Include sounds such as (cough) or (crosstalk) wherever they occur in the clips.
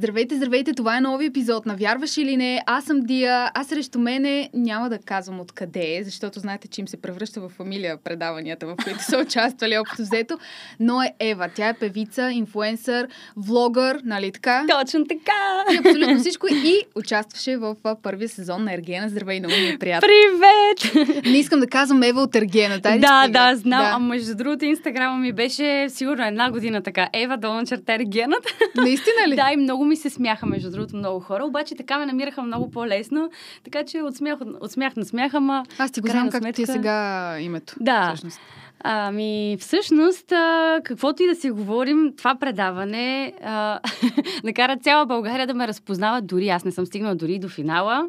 Здравейте, здравейте! Това е нови епизод на Вярваш или не? Аз съм Дия, а срещу мене няма да казвам откъде е, защото знаете, че им се превръща в фамилия предаванията, в които са (laughs) участвали общо взето, но е Ева. Тя е певица, инфуенсър, влогър, нали така? Точно така! И абсолютно всичко и участваше в първия сезон на Ергена. Здравей, много ми е приятно. Привет! (laughs) Не искам да казвам Ева от Ергена. Тай да, да, знам. Да. А между другото, инстаграма ми беше сигурно една година така. Ева, долна черта Ергената. Наистина ли? (laughs) да, и много ми се смяха, между другото, много хора. Обаче така ме намираха много по-лесно. Така че от смях, от смях на смях, ама... Аз ти го знам как ти е сега името. Да. Всъщност. Ами, всъщност, а, каквото и да си говорим, това предаване а, (laughs) накара цяла България да ме разпознава. Дори аз не съм стигнала дори до финала,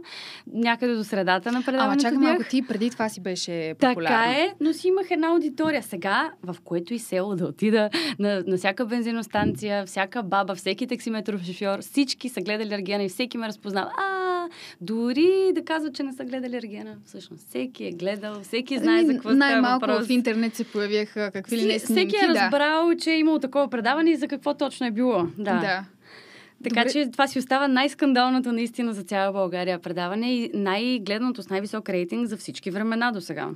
някъде до средата на предаването. Ама чакай малко, ти преди това си беше популярна. Така е, но си имах една аудитория. Сега, в което и село да отида, на, на всяка бензиностанция, всяка баба, всеки таксиметров шофьор, всички са гледали Аргена и всеки ме разпознава. А, дори да казват, че не са гледали Аргена. Всъщност, всеки е гледал, всеки знае за какво става въпрос. в интернет се появяха какви ли не снимки. Всеки е разбрал, да. че е имало такова предаване и за какво точно е било. Да. да. Така Добре. че това си остава най-скандалното наистина за цяла България предаване и най-гледаното с най-висок рейтинг за всички времена до сега.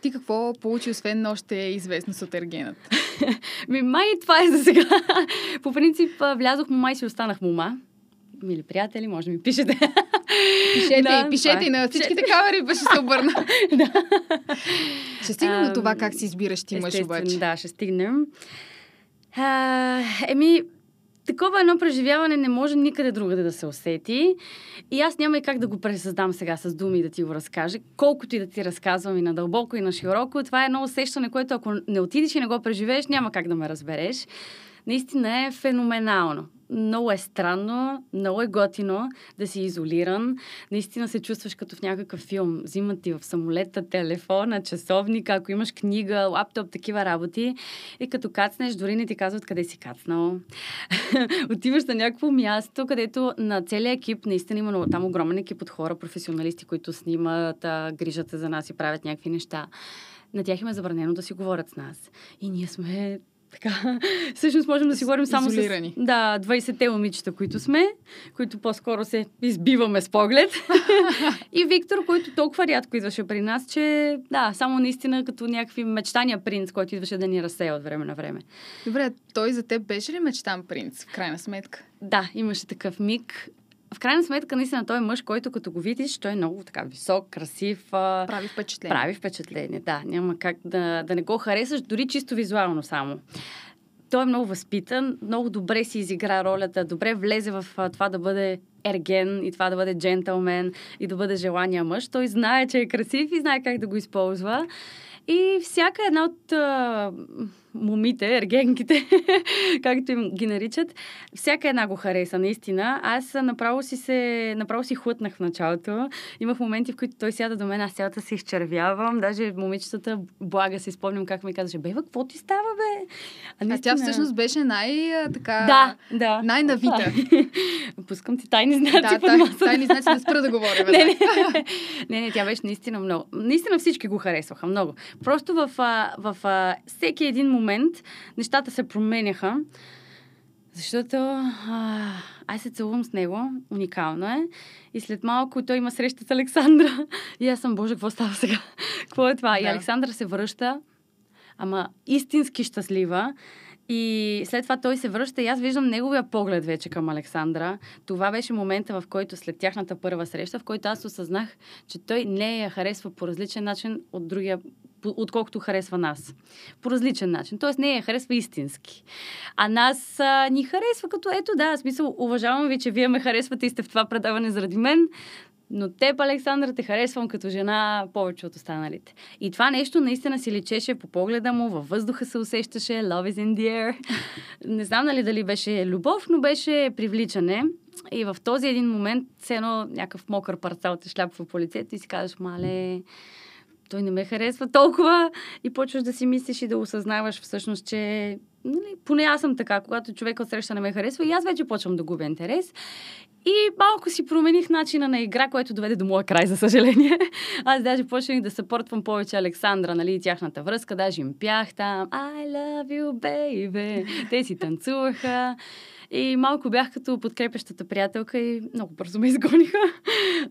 Ти какво получи, освен още известно с? (laughs) Ми, май това е за сега. (laughs) По принцип, влязох му, май си останах мума мили приятели, може да ми пишете. Пишете да, и пишете и на всичките камери, ще се обърна. (laughs) да. Ще стигнем до това как си избираш ти мъж обаче. Да, ще стигнем. А, еми, такова едно преживяване не може никъде другаде да се усети. И аз няма и как да го пресъздам сега с думи да ти го разкажа. Колкото и да ти разказвам и на дълбоко и на широко, това е едно усещане, което ако не отидеш и не го преживееш, няма как да ме разбереш. Наистина е феноменално много е странно, много е готино да си изолиран. Наистина се чувстваш като в някакъв филм. Взимат ти в самолета, телефона, часовника, ако имаш книга, лаптоп, такива работи. И като кацнеш, дори не ти казват къде си кацнал. (laughs) Отиваш на някакво място, където на целия екип, наистина има там огромен екип от хора, професионалисти, които снимат, грижат за нас и правят някакви неща на тях им е забранено да си говорят с нас. И ние сме така, всъщност можем да си говорим само Изолирани. с да, 20-те момичета, които сме, които по-скоро се избиваме с поглед. (laughs) и Виктор, който толкова рядко идваше при нас, че да, само наистина като някакви мечтания принц, който идваше да ни разсея от време на време. Добре, той за теб беше ли мечтан принц, в крайна сметка? Да, имаше такъв миг в крайна сметка, наистина, той е мъж, който като го видиш, той е много така висок, красив. Прави впечатление. Прави впечатление, да. Няма как да, да не го харесаш, дори чисто визуално само. Той е много възпитан, много добре си изигра ролята, добре влезе в това да бъде ерген и това да бъде джентълмен и да бъде желания мъж. Той знае, че е красив и знае как да го използва. И всяка една от момите, ергенките, (laughs) както им ги наричат, всяка една го хареса, наистина. Аз направо си се, направо си хлътнах в началото. Имах моменти, в които той сяда до мен, аз цялата се изчервявам. Даже момичетата, блага си спомням как ми казваше, бева, какво ти става, бе? А, наистина... а тя всъщност беше най-така... Да, да. Най-навита. (laughs) Пускам ти тайни знаци да, тай, тайни знаци да спра да говоря. (laughs) не, не. не, не, тя беше наистина много. Наистина всички го харесваха много. Просто в, в, в, в всеки един момент нещата се променяха. Защото а, аз се целувам с него, уникално е. И след малко той има среща с Александра. И аз съм, боже, какво става сега? какво е това? Да. И Александра се връща, ама истински щастлива. И след това той се връща и аз виждам неговия поглед вече към Александра. Това беше момента, в който след тяхната първа среща, в който аз осъзнах, че той не я харесва по различен начин от другия отколкото харесва нас. По различен начин. Тоест не я харесва истински. А нас а, ни харесва като ето да, смисъл, уважавам ви, че вие ме харесвате и сте в това предаване заради мен, но теб, Александър, те харесвам като жена повече от останалите. И това нещо наистина си личеше по погледа му, във въздуха се усещаше, love is in the air. (laughs) Не знам нали дали беше любов, но беше привличане. И в този един момент, все едно някакъв мокър парцал те шляпва по лицето и си казваш, мале, той не ме харесва толкова и почваш да си мислиш и да осъзнаваш всъщност, че нали, поне аз съм така, когато човек от среща не ме харесва и аз вече почвам да губя интерес. И малко си промених начина на игра, който доведе до моя край, за съжаление. (laughs) Аз даже почнах да съпортвам повече Александра, нали, и тяхната връзка, даже им пях там I love you, baby. Те си танцуваха. И малко бях като подкрепещата приятелка и много бързо ме изгониха.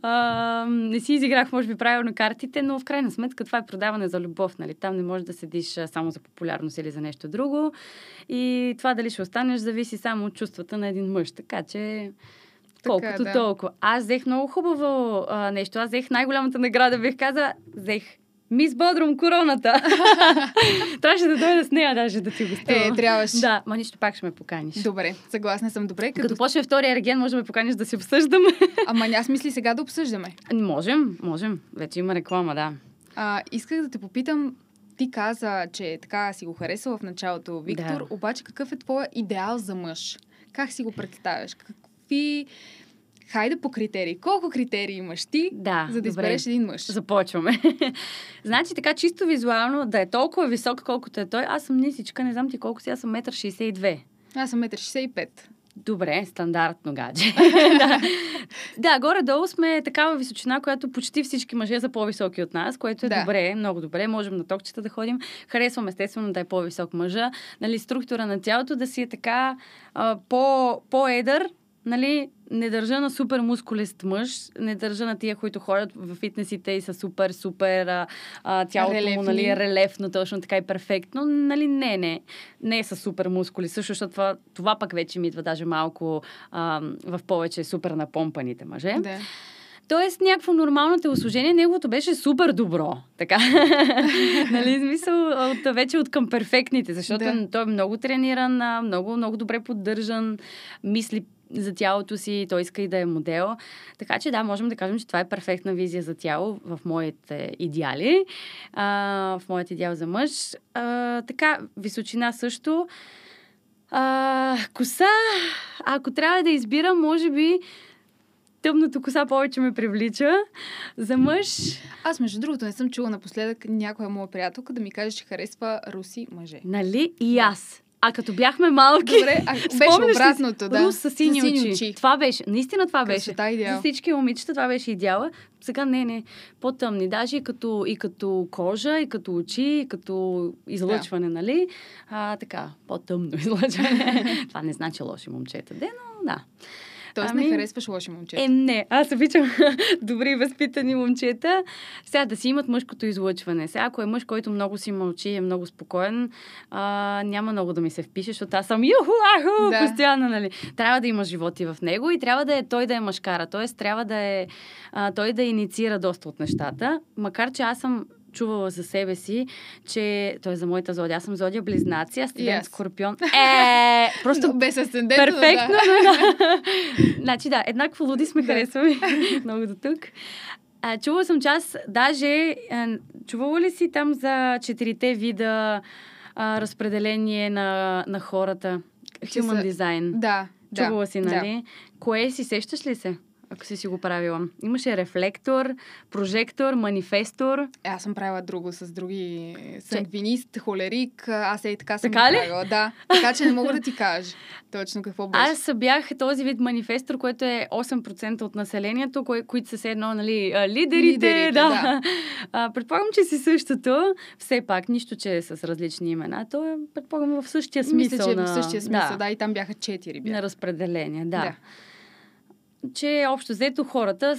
А, не си изиграх, може би, правилно картите, но в крайна сметка това е продаване за любов. Нали? Там не можеш да седиш само за популярност или за нещо друго. И това дали ще останеш, зависи само от чувствата на един мъж. Така че колкото да. толкова. Аз взех много хубаво а, нещо. Аз взех най-голямата награда, бих каза, взех Мис Бодрум короната. (laughs) Трябваше да дойда с нея даже да ти го Е, трябваше. Да, ма нищо пак ще ме поканиш. Добре, съгласна съм. Добре, Като, като... почне втория ерген, може да ме поканиш да си обсъждаме. Ама аз мисли сега да обсъждаме. можем, можем. Вече има реклама, да. А, исках да те попитам, ти каза, че така си го харесала в началото, Виктор, Да. обаче какъв е твоя идеал за мъж? Как си го представяш? Какви... Хайде по критерии. Колко критерии имаш ти, Да, за да добре. избереш един мъж? Започваме. (laughs) значи така чисто визуално да е толкова висок, колкото е той. Аз съм нисичка, не знам ти колко си, аз съм 1,62 м. Аз съм 1,65 Добре, стандартно гадже. (laughs) да. да, горе-долу сме такава височина, която почти всички мъже са по-високи от нас, което е Да. добре, много добре. Можем на токчета да ходим. Харесвам естествено да е по-висок мъжа. Нали, структура на тялото да си е така а, по, по-едър, нали, не държа на супер мускулест мъж, не държа на тия, които ходят в фитнесите и са супер, супер а, а, тялото Релефни. му, нали, релефно, точно така и перфектно. Нали, не, не. Не е с супер мускули. Също, защото това, това пък вече ми идва даже малко а, в повече супер напомпаните мъже. Да. Тоест, някакво нормално телосложение, неговото беше супер добро. Така. (laughs) нали, смисъл, от, вече от към перфектните, защото Да. той е много трениран, много, много добре поддържан, мисли за тялото си, той иска и да е модел. Така че да, можем да кажем, че това е перфектна визия за тяло в моите идеали, а, в моят идеал за мъж. А, така, височина също. А, коса, ако трябва да избирам, може би тъмната коса повече ме привлича. За мъж, Аз, между другото, не съм чула напоследък някоя моя приятелка да ми каже, че харесва руси мъже. нали? И аз. А като бяхме малки, Добре, а, беше обратното, да. Рус с сини, сини очи. очи. Това беше. Наистина това беше. Красота идеал. За всички момичета това беше идеала. Сега не, не. По-тъмни. Даже и като, и като кожа, и като очи, и като излъчване, нали? А, така, по-тъмно (laughs) излъчване. това не значи лоши момчета. Де, но да. Тоест Ами- не харесваш лоши момчета. Е, не, аз обичам (laughs) добри възпитани момчета. Сега да си имат мъжкото излъчване. Сега, ако е мъж, който много си мълчи, е много спокоен, а, няма много да ми се впише, защото аз съм юху, аху, да. постоянно, нали. Трябва да има животи в него и трябва да е той да е мъжкара. Тоест, трябва да е а, той да инициира доста от нещата. Макар, че аз съм чувала за себе си, че той е за моята зодия. Аз съм зодия близнаци, а студент Yes. скорпион. (laughs) Е, просто без асцендент. Перфектно, Да. да. (laughs) значи да, еднакво луди сме Да. харесваме. (laughs) Много до тук. А, чувала съм, че аз даже... А, чувала ли си там за четирите вида а, разпределение на, на хората? Human са- design. Да. да, Чувала си, да. нали? Кое си сещаш ли се? Ако си си го правила. Имаше рефлектор, прожектор, манифестор. Е, Аз съм правила друго с други сангвинист, холерик. Аз е и така съм Така ли? правила. Да. Така че не мога да ти кажа точно какво беше. Аз бях този вид манифестор, който е 8% от населението, кое, които са все едно, нали, лидерите. Лидерите, да. да. А, предполагам, че си същото. Все пак, нищо, че е с различни имена. То е, предполагам, в същия смисъл. Мисля, че е на... в същия смисъл. Да, Да, и там бяха четири. Бяха. на разпределение, да. Да. Че общо взето хората,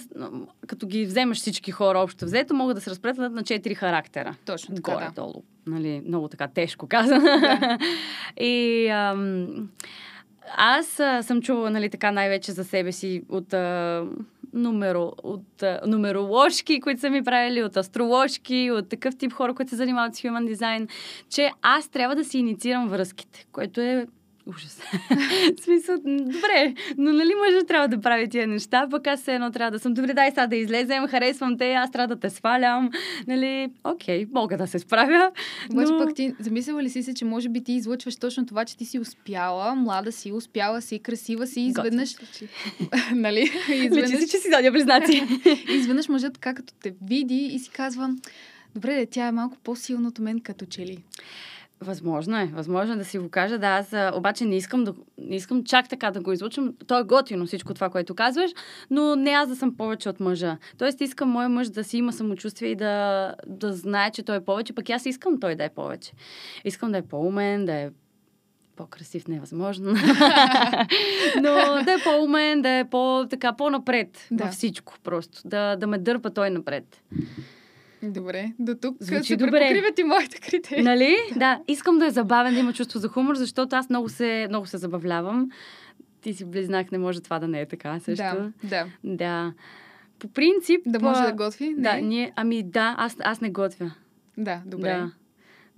като ги вземеш всички хора общо взето, могат да се разпределят на четири характера. Точно така, да. Горе-долу. Нали, много така тежко казано. Да. (laughs) И ам, аз а, съм чувала нали, така най-вече за себе си от а, нумеро, от а, нумероложки, които са ми правили, от астроложки, от такъв тип хора, които се занимават с human design, че аз трябва да си инициирам връзките, което е ужас. (laughs) Смисъл, добре, но нали мъжът трябва да прави тия неща, пък аз все едно трябва да съм, добре, дай сега да излезем, харесвам те, аз трябва да те свалям, нали, окей, мога да се справя, Обаче но... пък ти замисляла ли си се, че може би ти излъчваш точно това, че ти си успяла, млада си, успяла си, красива си, изведнъж, (laughs) нали? (laughs) И Личи изведнъж, си, че си дадя близнаци. и изведнъж мъжът така като те види и си казва, добре, де, тя е малко по-силна от мен като че ли. Възможно е, възможно е да си го кажа, да, аз обаче не искам, да, не искам чак така да го излучам. То е готино всичко това, което казваш, но не аз да съм повече от мъжа. Тоест искам мой мъж да си има самочувствие и да, да знае, че той е повече, пък аз искам той да е повече. Искам да е по-умен, да е по-красив невъзможно. (laughs) Но да е по-умен, да е по, така, по-напред Да. във всичко просто. Да, да ме дърпа той напред. Добре, до тук Звучи се добре. препокриват и моите критерии. Нали? Да, искам да е забавен, да има чувство за хумор, защото аз много се, много се забавлявам. Ти си близнак, не може това да не е така също. Да, да. да. По принцип... Да може а, да готви? Да, Не? ние, ами да, аз, аз не готвя. Да, добре. Да.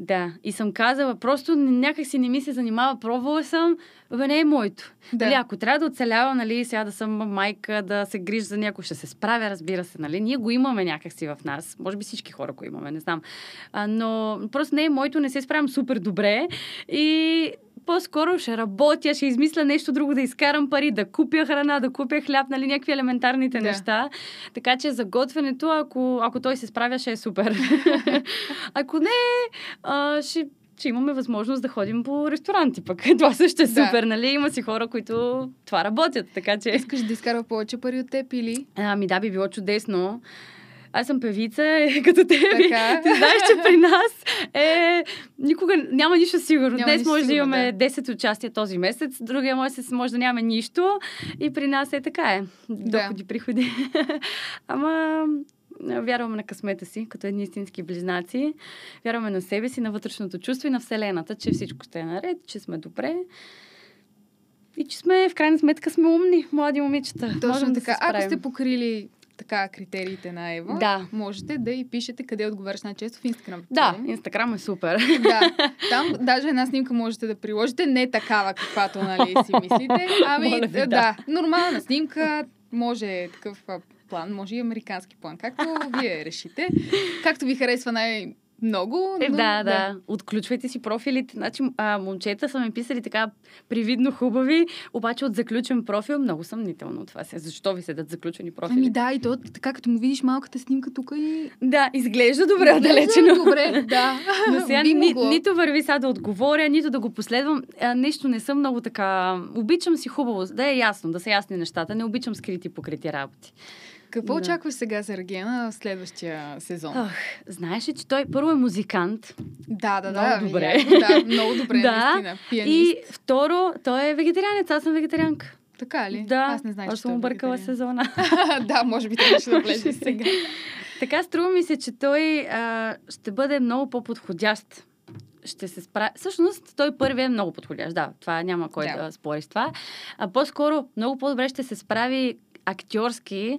Да, и съм казала, просто някак си не ми се занимава, пробвала съм, бе не е моето. Да. Нали, ако трябва да оцелявам, нали, сега да съм майка, да се грижа за някой, ще се справя, разбира се, нали. Ние го имаме някак си в нас. Може би всички хора го имаме, не знам. А, но просто не е моето, не се справям супер добре и по-скоро ще работя, ще измисля нещо друго, да изкарам пари, да купя храна, да купя хляб, нали, някакви елементарните Да. неща. Така че за готвенето, ако, ако той се справя, ще е супер. (laughs) ако не, а, ще, ще имаме възможност да ходим по ресторанти пък. (laughs) Това също е Да. супер, нали? Има си хора, които това работят, така че... Искаш да изкарва повече пари от теб или? Ами да, би било чудесно. Аз съм певица, (laughs) е, като те. Така. (laughs) Ти знаеш, че при нас е, никога няма нищо сигурно. Няма Днес може да сигурно, имаме да. 10 участия този месец, другия месец може да нямаме нищо. И при нас е така е. Доходи, приходи. (laughs) Ама вярваме на късмета си, като едни истински близнаци. Вярваме на себе си, на вътрешното чувство и на Вселената, че всичко ще е наред, че сме добре. И че сме, в крайна сметка, сме умни, млади момичета. Точно Можем да така. се Ако сте покрили така критериите на Ева, Да. можете да и пишете къде отговаряш най-често в Инстаграм. Да, Инстаграм е супер. да. Там даже една снимка можете да приложите, не такава, каквато нали, си мислите. Ами, Моля ви, да. да. нормална снимка, може такъв план, може и американски план, както вие решите. Както ви харесва най- много. Е, но, да, да, Отключвайте си профилите. Значи, а, момчета са ми писали така привидно хубави, обаче от заключен профил много съмнително това се. Защо ви седат заключени профили? Ами да, и то така, като му видиш малката снимка тук и... Да, изглежда добре отдалечено. Добре, да. Но сега Би ни, нито върви сега да отговоря, нито да го последвам. А, нещо не съм много така... Обичам си хубаво, да е ясно, да са ясни нещата. Не обичам скрити покрити работи. Какво Да. очакваш сега за Ергена в следващия сезон? Ох, знаеш ли, че той първо е музикант. Да, да, Много да. добре. ясно, Да, много добре, (laughs) Да, наистина. Пианист. И второ, той е вегетарианец, аз съм вегетарианка. Така ли? Да, Аз не знаех, че съм е объркала сезона. (laughs) да, може би трябваше да влезе сега. Така струва ми се, че той а, ще бъде много по-подходящ. Ще се справи. Всъщност, той първи е много подходящ. Да, това няма кой Да. да, спори с това. А по-скоро, много по-добре ще се справи актьорски,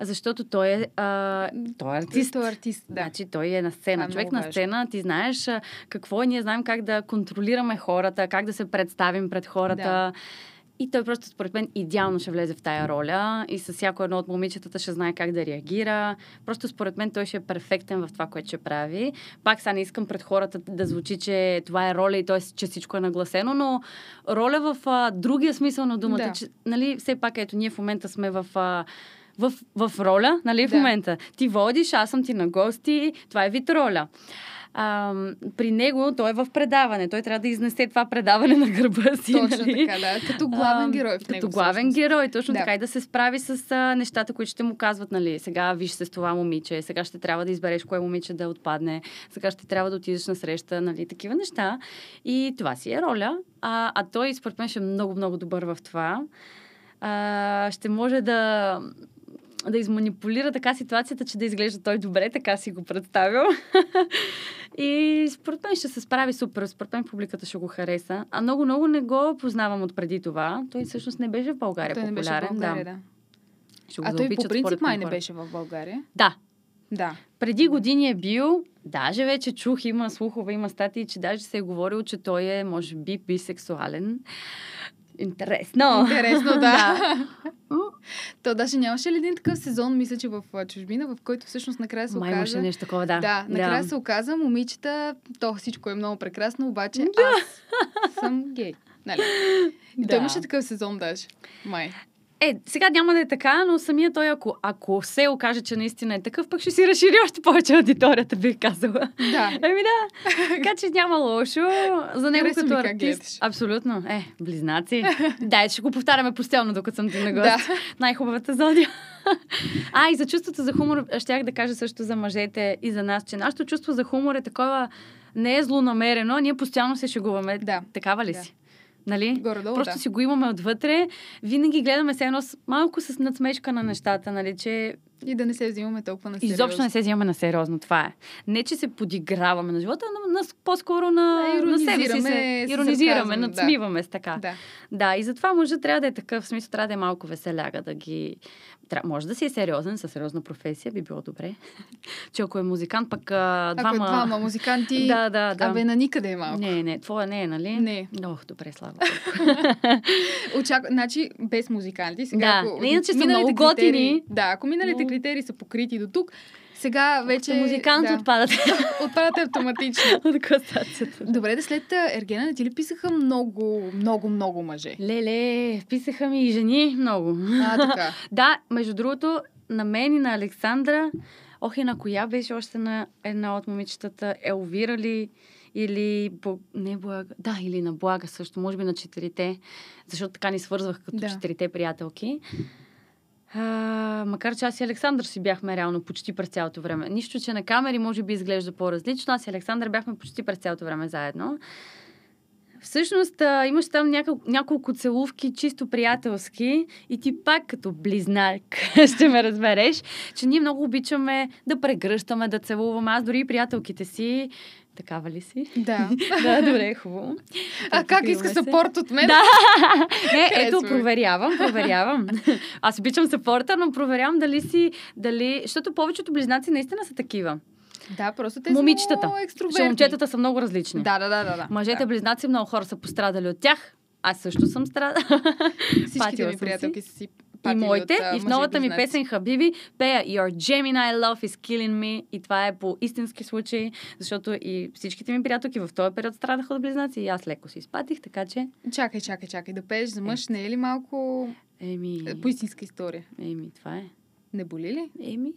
защото той е, а, той е артист. Той е артист, да. Значи той е на сцена. Е Човек на важно. сцена, ти знаеш какво е, ние знаем как да контролираме хората, как да се представим пред хората. Да. И той просто, според мен, идеално ще влезе в тая роля и с всяко едно от момичетата ще знае как да реагира. Просто, според мен, той ще е перфектен в това, което ще прави. Пак сега не искам пред хората да звучи, че това е роля и т.е. че всичко е нагласено, но роля в а, другия смисъл на думата. Да. Че, нали, все пак, ето, ние в момента сме в... А, в, в роля, нали, в Да. момента. Ти водиш, аз съм ти на гости, това е вид роля. А, при него той е в предаване. Той трябва да изнесе това предаване на гърба си. Точно нали? така, да. Като главен герой в Като него. главен всъщност. герой, точно Да. така и да се справи с а, нещата, които ще му казват, нали, сега виж се с това момиче, сега ще трябва да избереш кое момиче да отпадне, сега ще трябва да отидеш на среща, нали, такива неща. И това си е роля. А, а той, според мен, ще е много, много добър в това. А, ще може да да изманипулира така ситуацията, че да изглежда той добре, така си го представил. (laughs) и според мен ще се справи супер, според мен публиката ще го хареса. А много-много не го познавам от преди това. Той всъщност не беше в България Той не беше популярен. в България, да. да. Ще го А той по принцип май не беше в България. Да. Да. Преди години е бил, даже вече чух, има слухове, има статии, че даже се е говорил, че той е, може би, бисексуален. Интересно. Интересно, да. М, То даже нямаше ли един такъв сезон, мисля, че в чужбина, в който всъщност накрая се Май оказа... нещо такова, да. Да, накрая се оказа, момичета, то всичко е много прекрасно, обаче аз съм гей. Нали? И Да. той имаше такъв сезон даже. Май. Е, сега няма да е така, но самия той, ако, ако се окаже, че наистина е такъв, пък ще си разшири още повече аудиторията, бих казала. Да. Еми да, така че няма лошо. За него Хареса като артист. Абсолютно. Е, близнаци. да, ще го повтаряме постоянно, докато съм ти на гост. Да. Най-хубавата зодия. а, и за чувството за хумор, щях да кажа също за мъжете и за нас, че нашето чувство за хумор е такова не е злонамерено, ние постоянно се шегуваме. Да. Такава ли Да. си? Нали? Горе-долу, Просто да. си го имаме отвътре. Винаги гледаме се едно с, малко с надсмешка на нещата, нали, че И да не се взимаме толкова на сериозно. изобщо не се взимаме на сериозно. Това е. Не, че се подиграваме на живота, но на, по-скоро на, Да, на себе си се иронизираме, сарказъм, да. надсмиваме с така. Да. Да, и затова мъжът трябва да е такъв, в смисъл трябва да е малко веселяга, да ги... Тря... Може да си е сериозен, със сериозна професия, би било добре. (laughs) че ако е музикант, пък а, Ако е двама... двама музиканти, (laughs) Да, да, да. абе на никъде е малко. Не, не, твоя не е, нали? Не. Ох, добре, слава. (laughs) Очаква... Значи, без музиканти. Сега, Да. ако Не, иначе са много готини. Да, ако миналите критерии са покрити до тук, сега вече... Вече... Музикант да, отпадат (laughs) отпадате автоматично. (laughs) от класацията. Добре, да след Ергена не ти ли писаха много, много, много мъже? Леле, писаха ми и жени много. А, така. (laughs) Да, между другото, на мен и на Александра, ох и на коя беше още на една от момичетата, Елвира ли или не Блага, да, или на Блага също, може би на четирите, защото така ни свързвах като да. четирите приятелки. А, макар че аз и Александър си бяхме реално почти през цялото време. Нищо, че на камери може би изглежда по-различно. Аз и Александър бяхме почти през цялото време заедно. Всъщност а, имаш там няколко, няколко целувки, чисто приятелски и ти пак като близнак (laughs) ще ме разбереш, че ние много обичаме да прегръщаме, да целуваме. Аз дори и приятелките си. Такава ли си? Да. (laughs) да, добре, хубаво. А как иска сапорт от мен? Да. (laughs) Не, ето, проверявам, (laughs) проверявам. Аз обичам сапорта, но проверявам дали си, дали... Защото повечето близнаци наистина са такива. Да, просто те Момичетата. са момчетата са много различни. Да, да, да, да. Мъжете да. близнаци много хора са пострадали от тях. Аз също съм страдала. Всичките ми приятелки са си И моите, от, и в новата ми песен Хабиби пея Your Gemini love is killing me и това е по истински случай, защото и всичките ми приятелки в този период страдаха от близнаци и аз леко си изпатих, така че Чакай, чакай, чакай. Да пееш за мъж не е ли малко еми, е, по истинска история? еми, това е. Не боли ли? Еми,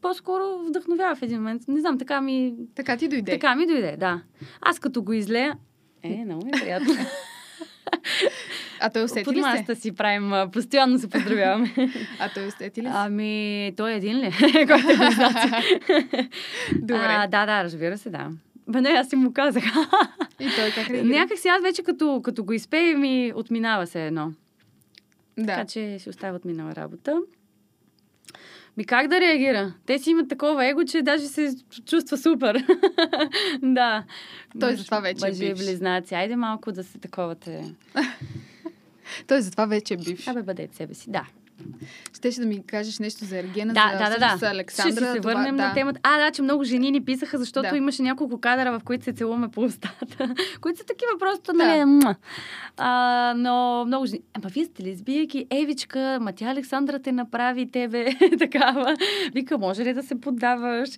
по-скоро вдъхновява в един момент. Не знам, така ми, Така ти дойде. така ми дойде, да. Аз като го излея, е, много ми е приятно. (laughs) (laughs) А той усети Под ли се? си правим, постоянно се поздравяваме. (laughs) А той усети ли се? ами, той е един ли? (laughs) Който е. Добре. А, да, да, разбира се, да. Бе, не, аз си му казах. И той как реагира? Някак си аз вече като, като го изпея ми отминава се едно. Да. Така че си остава отминала работа. Ми как да реагира? Те си имат такова его, че даже се чувства супер. (laughs) да. Той Мъж- затова вече е Мъже и бивш. близнаци. Айде малко да се таковате. (laughs) Той затова вече е бивш. Абе, бъдете себе си. Да. Щеше да ми кажеш нещо за Ергена, Да, за, да, да, да. Александра. Ще се това- върнем да. на темата. А, да, че много жени ни писаха, защото Да. имаше няколко кадъра, в които се целуваме по устата, (laughs) които са такива просто, Да. нали, а, но много жени. Ама вие сте лесбийки, Евичка, ма тя Александра те направи тебе (laughs) такава. Вика, може ли да се поддаваш?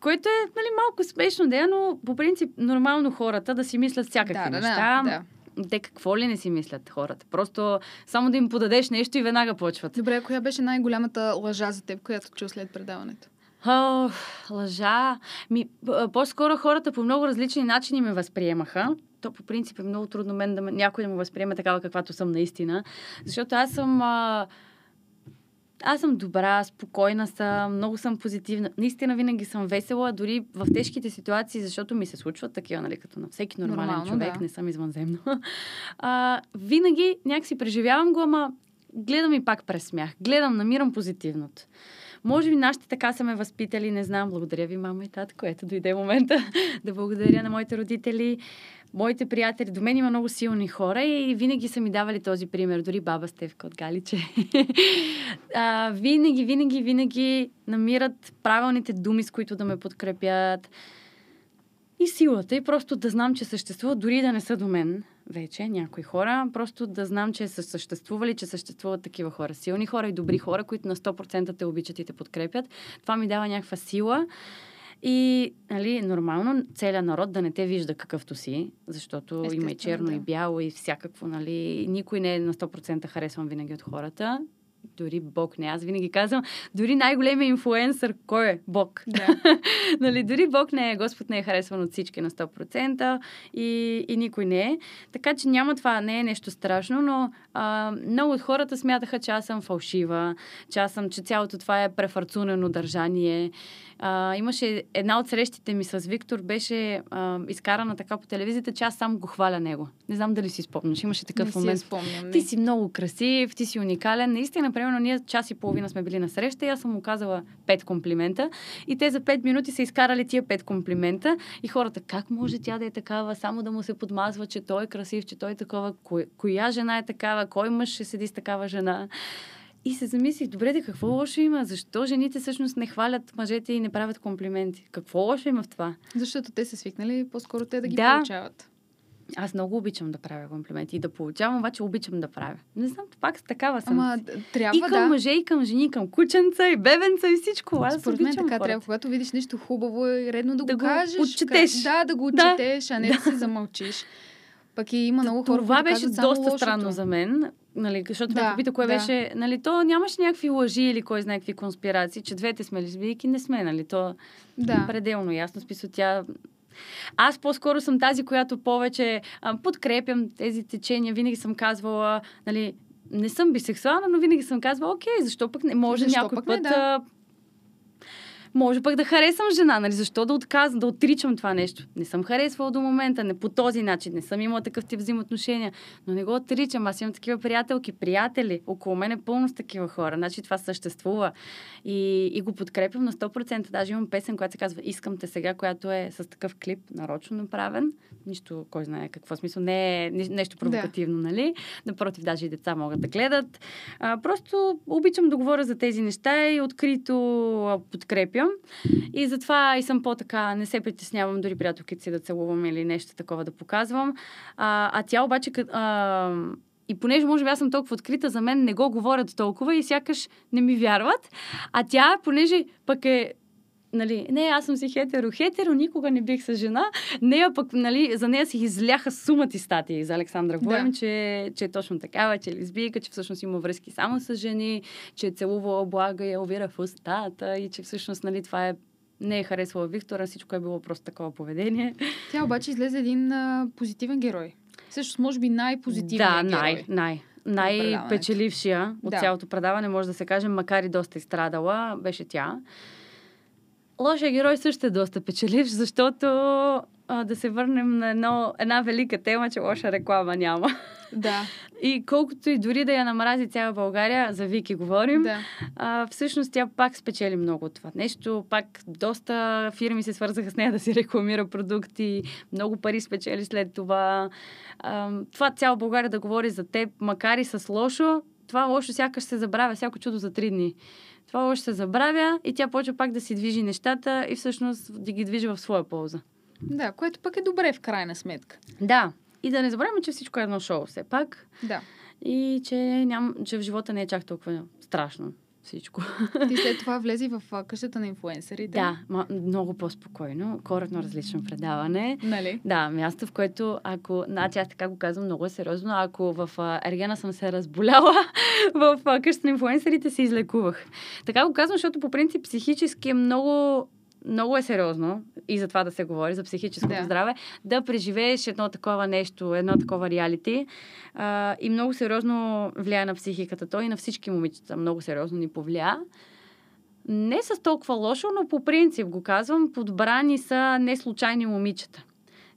Което е, нали, малко смешно, да, но по принцип нормално хората да си мислят всякакви да, неща. да, да. Те какво ли не си мислят хората? Просто само да им подадеш нещо и веднага почват. Добре, коя беше най-голямата лъжа за теб, която чу след предаването? О, лъжа. Ми, по-скоро хората по много различни начини ме възприемаха. То по принцип е много трудно мен да някой да ме възприеме такава, каквато съм наистина. Защото аз съм... А, аз съм добра, спокойна съм, много съм позитивна. Наистина винаги съм весела, дори в тежките ситуации, защото ми се случват такива, нали, като на всеки нормален Нормално, човек, да. не съм извънземно. (laughs) А, винаги някакси преживявам го, ама гледам и пак през смях. Гледам, намирам позитивното. Може би нашите така са ме възпитали, не знам. Благодаря ви, мама и тата, което дойде момента (laughs) да благодаря на моите родители, моите приятели. До мен има много силни хора и винаги са ми давали този пример. Дори баба Стевка от Галиче. (laughs) а, винаги, винаги, винаги намират правилните думи, с които да ме подкрепят. И силата, и просто да знам, че съществуват, дори да не са до мен вече някои хора, просто да знам, че са съществували, че съществуват такива хора. Силни хора и добри хора, които на 100% те обичат и те подкрепят. Това ми дава някаква сила. И, нали, нормално целият народ да не те вижда какъвто си, защото има и Естествено, черно, да. и бяло, и всякакво, нали. Никой не е на 100% харесван винаги от хората. Дори Бог не. Аз винаги казвам, дори най-големият инфлуенсър, кой е? Бог. Да. (laughs) нали, дори Бог не е, Господ не е харесван от всички на 100% и, и никой не е. Така че няма това, не е нещо страшно, но а, много от хората смятаха, че аз съм фалшива, че аз съм, че цялото това е префарцунено държание. А, имаше една от срещите ми с Виктор, беше а, изкарана така по телевизията, че аз само го хваля него. Не знам дали си спомняш, имаше такъв не момент. Си спомням. Ти си много красив, ти си уникален. Наистина, примерно, ние час и половина сме били на среща и аз съм му казала пет комплимента. И те за пет минути са изкарали тия пет комплимента. И хората, как може тя да е такава, само да му се подмазва, че той е красив, че той е такова, коя жена е такава, кой мъж ще седи с такава жена. И се замислих, добре, де, какво лошо има? Защо жените всъщност не хвалят мъжете и не правят комплименти? Какво лошо има в това? Защото те са свикнали по-скоро те да ги Да. получават. Аз много обичам да правя комплименти и да получавам, обаче обичам да правя. Не знам, пак такава съм. Ама д- и трябва към да. мъже, и към жени, и към кученца, и бебенца, и всичко. Аз Според мен така хората. трябва. Когато видиш нещо хубаво, е редно да, Да го го кажеш. отчетеш. Ка- Да, да го Да. отчетеш, а не да, се замълчиш. Пък и има много хора, Това които беше казват доста лошото. странно за мен, нали, защото Да, ме попита кое да. беше. Нали, то нямаше някакви лъжи или кой знае какви конспирации, че двете сме лесбийки, не сме, нали? То Да. пределно ясно. Смисъл, тя аз по-скоро съм тази, която повече а, подкрепям тези течения. Винаги съм казвала, нали, не съм бисексуална, но винаги съм казвала, окей, защо пък не може Защо някой пък не, път да. Може пък да харесам жена, нали? Защо да отказвам, да отричам това нещо? Не съм харесвала до момента, не по този начин, не съм имала такъв тип взаимоотношения, но не го отричам. Аз имам такива приятелки, приятели, около мен е пълно с такива хора. Значи това съществува и, и го подкрепям на 100%. Даже имам песен, която се казва Искам те сега, която е с такъв клип, нарочно направен. Нищо, кой знае какво смисъл, не е нещо провокативно, нали? Напротив, даже и деца могат да гледат. А, просто обичам да говоря за тези неща и открито а, подкрепям. И затова и съм по-така, не се притеснявам дори приятелките си да целувам или нещо такова да показвам. А, а тя обаче, а, и понеже може би аз съм толкова открита, за мен не го говорят толкова и сякаш не ми вярват. А тя, понеже пък е Нали, не, аз съм си хетеро. Хетеро никога не бих с жена. Нея пък, нали, за нея си изляха сумати статии за Александра Говорим, Да. че, че е точно такава, че е лесбийка, че всъщност има връзки само с жени, че е целувала блага и я увира в устата и че всъщност, нали, това е не е харесвала Виктора, всичко е било просто такова поведение. Тя обаче излезе един а, позитивен герой. Също, може би най-позитивният да, герой. най, най, най-печелившия от Да. цялото предаване, може да се каже, макар и доста изстрадала, беше тя. Лошия герой също е доста печеливш, защото а, да се върнем на едно, една велика тема, че лоша реклама няма. Да, (laughs) И колкото и дори да я намрази цяла България, за Вики говорим, да. а, всъщност тя пак спечели много от това нещо. Пак доста фирми се свързаха с нея да си рекламира продукти, много пари спечели след това. А, това цяла България да говори за теб, макар и с лошо, това лошо сякаш се забравя, всяко чудо за три дни. Това лошо се забравя и тя почва пак да си движи нещата и всъщност да ги движи в своя полза. Да, което пък е добре в крайна сметка. Да. И да не забравяме, че всичко е едно шоу все пак. Да. И че, ням, че в живота не е чак толкова страшно всичко. Ти след това влезе в къщата на инфуенсърите. Да, много по-спокойно, коренно различно предаване. Нали? Да, място, в което, ако, значи аз така го казвам много е сериозно, ако в Ергена съм се разболяла, (laughs) в къщата на инфлуенсърите се излекувах. Така го казвам, защото по принцип психически е много много е сериозно и за това да се говори, за психическото Да. здраве, да преживееш едно такова нещо, едно такова реалити а, и много сериозно влияе на психиката. Той и на всички момичета много сериозно ни повлия. Не с толкова лошо, но по принцип го казвам, подбрани са не случайни момичета.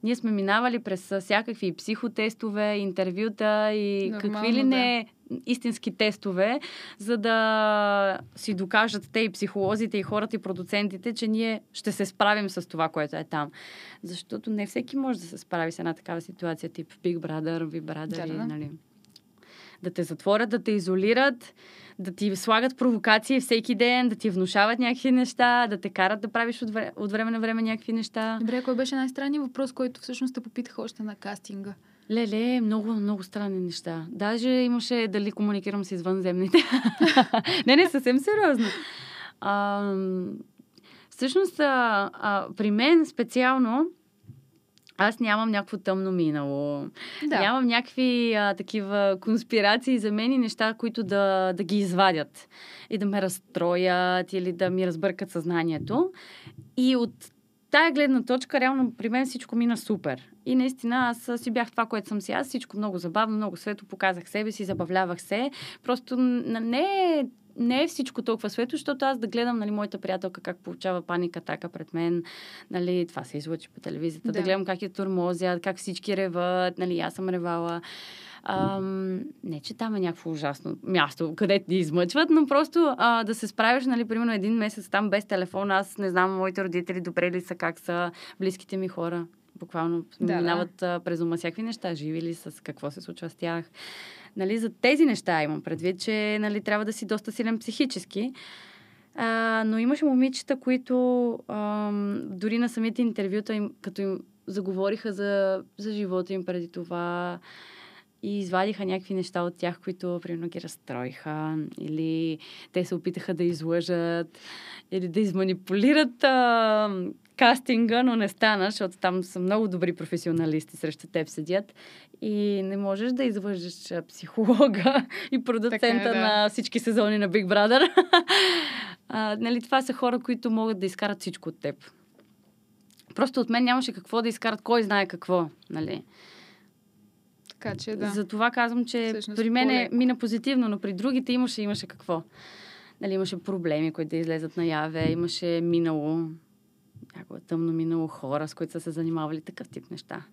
Ние сме минавали през всякакви психотестове, интервюта и Нормално, какви ли да. Истински тестове, за да си докажат те и психолозите, и хората, и продуцентите, че ние ще се справим с това, което е там. Защото не всеки може да се справи с една такава ситуация, тип Big Brother, Big Brother, Да, и, да. нали. Да те затворят, да те изолират, да ти слагат провокации всеки ден, да ти внушават някакви неща, да те карат да правиш от, вре- от време на време някакви неща. Добре, кой беше най-странният въпрос, който всъщност те попитаха още на кастинга? Леле, много, много странни неща. Даже имаше дали комуникирам с извънземните. (laughs) не, не, съвсем сериозно. А, всъщност, а, а, при мен специално, аз нямам някакво тъмно минало. Да. Нямам някакви а, такива конспирации за мен и неща, които да, да ги извадят и да ме разстроят или да ми разбъркат съзнанието. И от тая гледна точка, реално при мен всичко мина супер. И наистина аз си бях това, което съм си аз. Всичко много забавно, много свето, показах себе си, забавлявах се. Просто не е не е всичко толкова свето, защото аз да гледам нали, моята приятелка как получава паника атака пред мен. Нали, това се излъчи по телевизията. Да. да гледам как е турмозят, как всички реват. Нали, аз съм ревала. Ам, не, че там е някакво ужасно място, където ни измъчват, но просто а, да се справиш, нали, примерно един месец там без телефон. Аз не знам моите родители добре ли са, как са близките ми хора. Буквално да, минават да. през ума всякакви неща, живи ли с какво се случва с тях. Нали, за тези неща имам предвид, че нали, трябва да си доста силен психически. А, но имаше момичета, които ам, дори на самите интервюта, им, като им заговориха за, за живота им преди това и извадиха някакви неща от тях, които примерно ги разстроиха или те се опитаха да излъжат или да изманипулират а, кастинга, но не стана, защото там са много добри професионалисти срещу теб седят и не можеш да излъжеш психолога (laughs) и продуцента е, да. на всички сезони на Big Brother. (laughs) а, нали, това са хора, които могат да изкарат всичко от теб. Просто от мен нямаше какво да изкарат, кой знае какво. Нали? Така че да. Затова казвам, че Всъщност, при мен е, мина позитивно, но при другите имаше, имаше какво. Нали, имаше проблеми, които да излезат наяве, имаше минало, някакво тъмно минало хора, с които са се занимавали такъв тип неща.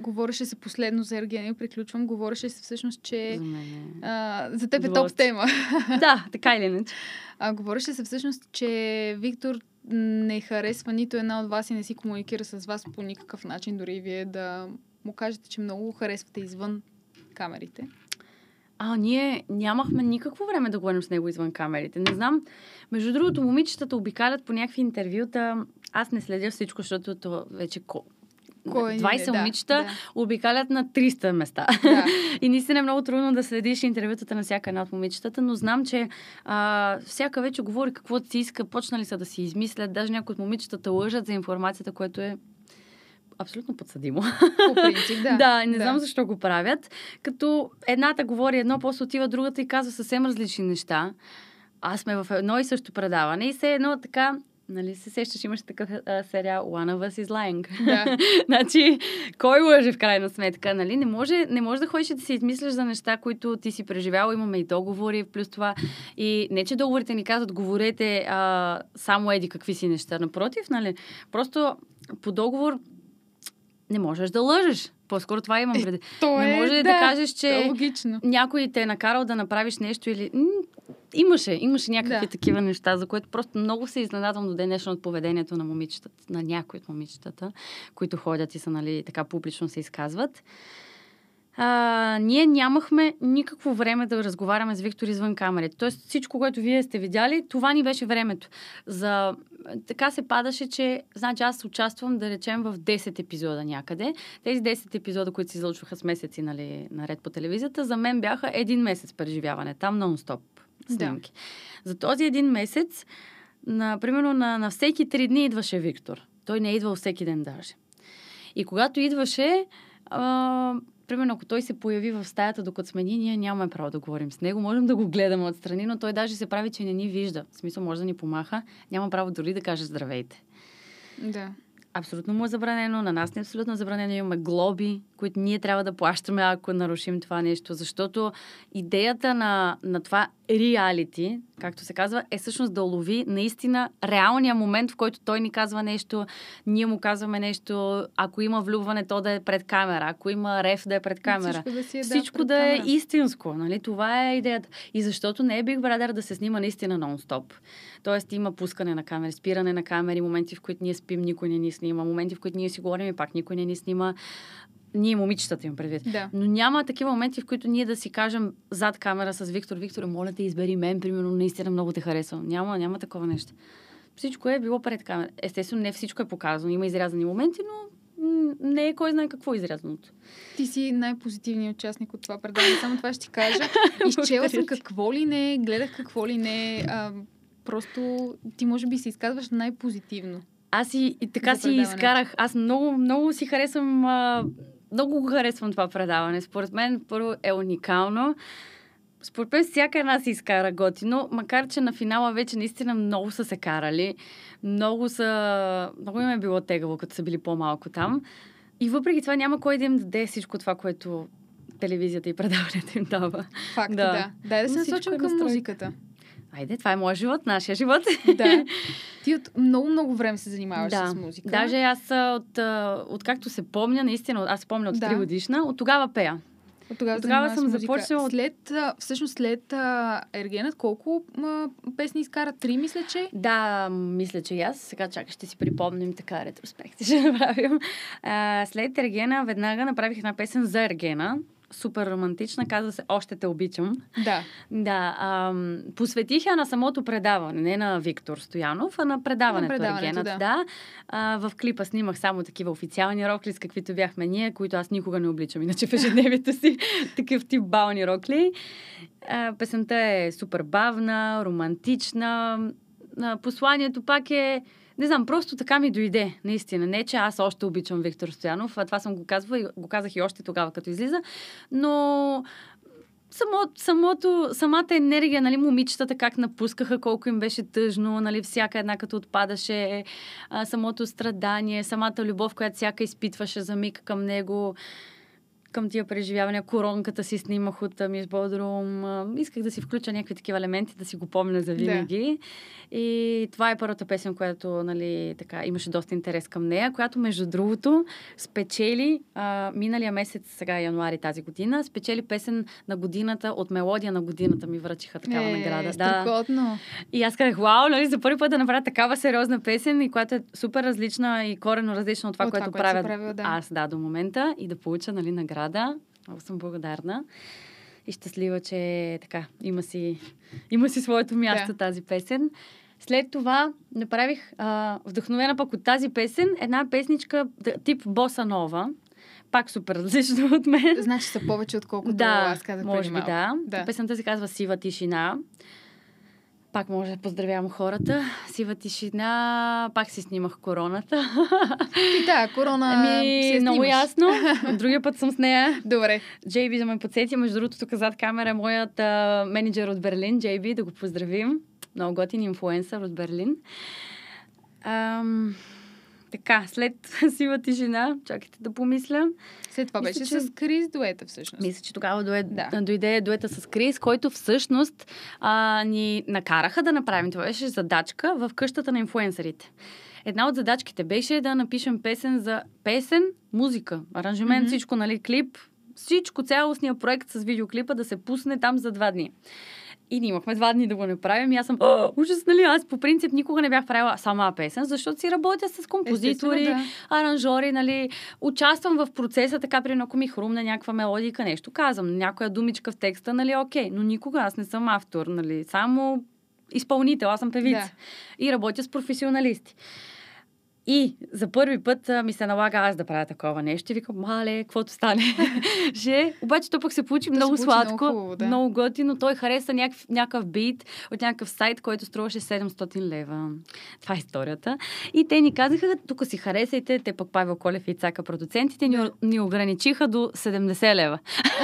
Говореше се последно за Ергения, приключвам. Говореше се всъщност, че... За, мен е... а, за теб е топ тема. (laughs) да, така или иначе. А, говореше се всъщност, че Виктор не харесва нито една от вас и не си комуникира с вас по никакъв начин, дори и вие да му кажете, че много го харесвате извън камерите. А, ние нямахме никакво време да говорим с него извън камерите. Не знам. Между другото, момичетата обикалят по някакви интервюта. Аз не следя всичко, защото то вече кой 20 да, момичета да. обикалят на 300 места. Да. (laughs) и наистина е много трудно да следиш интервютата на всяка една от момичетата, но знам, че а, всяка вече говори какво си иска, почнали са да си измислят, даже някои от момичетата лъжат за информацията, което е абсолютно подсъдимо. По принцип, да. (laughs) да, не да. знам защо го правят. Като едната говори едно, после отива другата и казва съвсем различни неща. Аз сме в едно и също предаване и се едно така Нали се сещаш, имаш такъв а, сериал One of Us is Lying. Да. (laughs) значи, кой лъже в крайна сметка, нали? Не може, не може да ходиш и да си измисляш за неща, които ти си преживял. Имаме и договори, плюс това. И не, че договорите ни казват, говорете а, само еди какви си неща. Напротив, нали? Просто по договор не можеш да лъжеш. По-скоро това имам преди. Е, не може да, да, кажеш, че е логично. някой те е накарал да направиш нещо или... Имаше, имаше някакви да. такива неща, за което просто много се изненадвам до ден днешно от поведението на момичетата, на някои от момичетата, които ходят и са, нали, така публично се изказват. А, ние нямахме никакво време да разговаряме с Виктор извън камерите. Тоест всичко, което вие сте видяли, това ни беше времето. За... Така се падаше, че значи аз участвам, да речем, в 10 епизода някъде. Тези 10 епизода, които се излъчваха с месеци нали, наред по телевизията, за мен бяха един месец преживяване. Там нон-стоп снимки. Да. За този един месец, на, примерно на, на всеки три дни идваше Виктор. Той не е идвал всеки ден даже. И когато идваше, а, примерно, ако той се появи в стаята, докато сме ние, ние нямаме право да говорим с него. Можем да го гледаме отстрани, но той даже се прави, че не ни вижда. В смисъл, може да ни помаха. Няма право дори да каже здравейте. Да абсолютно му е забранено, на нас не е абсолютно забранено. Имаме глоби, които ние трябва да плащаме, ако нарушим това нещо, защото идеята на, на това реалити, както се казва, е всъщност да лови наистина реалния момент, в който той ни казва нещо, ние му казваме нещо, ако има влюбване, то да е пред камера, ако има реф, да е пред камера. Всичко да, си е, Всичко да, да е истинско, нали? Това е идеята. И защото не е Big Brother да се снима наистина нон-стоп. Тоест има пускане на камери, спиране на камери, моменти, в които ние спим, никой не ни снима, моменти, в които ние си говорим и пак никой не ни снима. Ние, момичетата им предвид. Да. Но няма такива моменти, в които ние да си кажем зад камера с Виктор, Виктор, моля те, избери мен, примерно, наистина много те харесвам. Няма, няма такова нещо. Всичко е било пред камера. Естествено, не всичко е показано. Има изрязани моменти, но не е кой знае какво изрязаното. Ти си най-позитивният участник от това предаване. Само това ще ти кажа. (laughs) Изчела съм какво ли не, гледах какво ли не. А, просто ти може би се изказваш най-позитивно. аз и, и така си изкарах. Аз много, много си харесвам. А, много го харесвам това предаване. Според мен, първо е уникално. Според мен всяка една си изкара готино, макар че на финала вече наистина много са се карали. Много са... Много им е било тегаво, като са били по-малко там. И въпреки това няма кой да им даде всичко това, което телевизията и предаването им дава. Факт, Да. да. да. Дай да се насочим е към настройка. музиката. Айде, това е моят живот, нашия живот. Да. (laughs) Ти от много, много време се занимаваш да. с музика. Даже аз от, от както се помня, наистина, аз се помня от Да. 3 годишна, от тогава пея. От тогава, От тогава съм започнала След, всъщност след а, Ергенът, колко а, песни изкара? Три, мисля, че? Да, мисля, че и аз. Сега чакай, ще си припомним така ретроспекти, (laughs) ще направим. А, след Ергена веднага направих една песен за Ергена. Супер романтична, казва се Още те обичам. Да. Да, ам, посветих я на самото предаване, не на Виктор Стоянов, а на предаването, На предаването, Ергенът. да. да. А, в клипа снимах само такива официални рокли, с каквито бяхме ние, които аз никога не обличам, иначе в ежедневието си (laughs) такъв тип бални рокли. А, песента е супер бавна, романтична. А, посланието пак е не знам, просто така ми дойде, наистина. Не, че аз още обичам Виктор Стоянов, а това съм го казвала и го казах и още тогава, като излиза, но само, самото, самата енергия, нали, момичетата как напускаха, колко им беше тъжно, нали, всяка една като отпадаше, а, самото страдание, самата любов, която всяка изпитваше за миг към него, към тия преживявания, коронката си снимах от Мис Бодрум. Исках да си включа някакви такива елементи, да си го помня за винаги. И това е първата песен, която нали, така, имаше доста интерес към нея, която между другото спечели а, миналия месец, сега е януари тази година, спечели песен на годината от мелодия на годината ми връчиха такава е, награда. Да. Страхотно. И аз казах, вау, нали, за първи път да направя такава сериозна песен и която е супер различна и корено различна от това, От това, което, което правя правил, да. аз да, до момента и да получа нали, награда. Много съм благодарна и щастлива, че така, има си, има си своето място Да. тази песен. След това направих, а, вдъхновена пък от тази песен, една песничка тип боса нова. Пак супер различно от мен. Значи са повече, отколкото Да, аз казах може би да. да. Песента се казва Сива тишина. Пак може да поздравявам хората. Сива тишина. Пак си снимах короната. И да, корона Ами, я много снимаш. ясно. (laughs) Другия път съм с нея. Добре. JB да ме подсети. Между другото, тук зад камера е моят а, менеджер от Берлин, JB, да го поздравим. Много готин инфлуенсър от Берлин. Ам, така, след (laughs) сива тишина, чакайте да помисля. След това Мисля, беше че- с Крис дуета всъщност. Мисля, че тогава дойде, Да. дойде дуета с Крис, който всъщност а, ни накараха да направим. Това беше задачка в къщата на инфуенсърите. Една от задачките беше да напишем песен за песен, музика, аранжимент, mm-hmm. всичко, нали, клип, всичко, цялостния проект с видеоклипа да се пусне там за два дни. И ние имахме два дни да го направим. И аз съм, «О, ужас, нали? Аз по принцип никога не бях правила сама песен, защото си работя с композитори, Естествено, да. аранжори, нали, участвам в процеса, така при ако ми хрумне някаква мелодика, нещо казвам, някоя думичка в текста, нали, окей, но никога аз не съм автор, нали, само изпълнител, аз съм певица. Да. И работя с професионалисти. И за първи път а, ми се налага аз да правя такова нещо и викам, мале, каквото стане. (laughs) Ще. Обаче то пък се получи То се много получи много сладко, хубаво, да. много готино. Той хареса някакъв, някакъв бит от някакъв сайт, който струваше 700 лева. Това е историята. И те ни казаха, тук си харесайте, те пък Павел Колев и Цака продуцентите ни, ни ограничиха до 70 лева.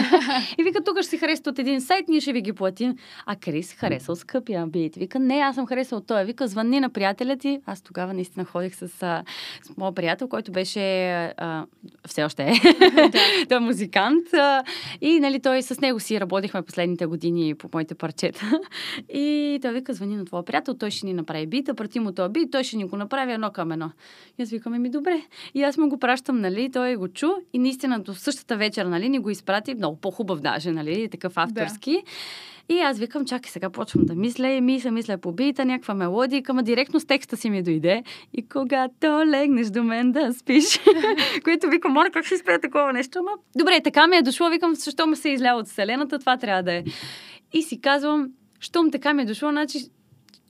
(laughs) и вика, тук ще си харесате от един сайт, ние ще ви ги платим. А Крис харесал скъпия бит. Вика, не, аз съм харесал той. Вика, звънни на приятеля ти. Аз тогава наистина ходих с, а, с моят приятел, който беше а, все още е. (laughs) е (laughs) музикант. А, и нали, той с него си работихме последните години по моите парчета. (laughs) и той вика, звъни на твоя приятел, той ще ни направи бита, прати му този бит, той ще ни го направи едно към едно. И аз викам, ми добре. И аз му го пращам, нали, той го чу и наистина до същата вечер, нали, ни го изпрати, много по-хубав даже, нали, такъв авторски. И аз викам, чакай, сега почвам да мисля и мисля, мисля по бита, някаква мелодия, ама директно с текста си ми дойде. И когато легнеш до мен да спиш, (laughs) което викам, моля, как ще изпея такова нещо? Ама, добре, така ми е дошло, викам, защо ме се е излява от Вселената, това трябва да е. И си казвам, щом така ми е дошло, значи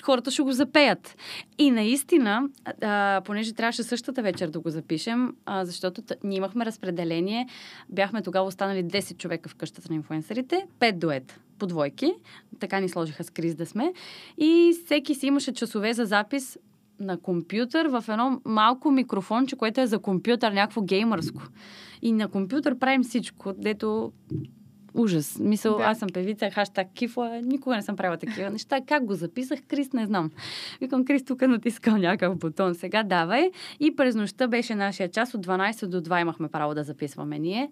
хората ще го запеят. И наистина, а, понеже трябваше същата вечер да го запишем, а, защото т- ние имахме разпределение, бяхме тогава останали 10 човека в къщата на инфуенсърите, 5 дует по двойки, така ни сложиха с Крис да сме, и всеки си имаше часове за запис на компютър в едно малко микрофонче, което е за компютър, някакво геймърско. И на компютър правим всичко, дето ужас. Мисъл, Да. аз съм певица, хаштаг кифла, никога не съм правила такива неща. Как го записах, Крис, не знам. Викам, Крис, тук натискал някакъв бутон. Сега давай. И през нощта беше нашия час. От 12 до 2 имахме право да записваме ние.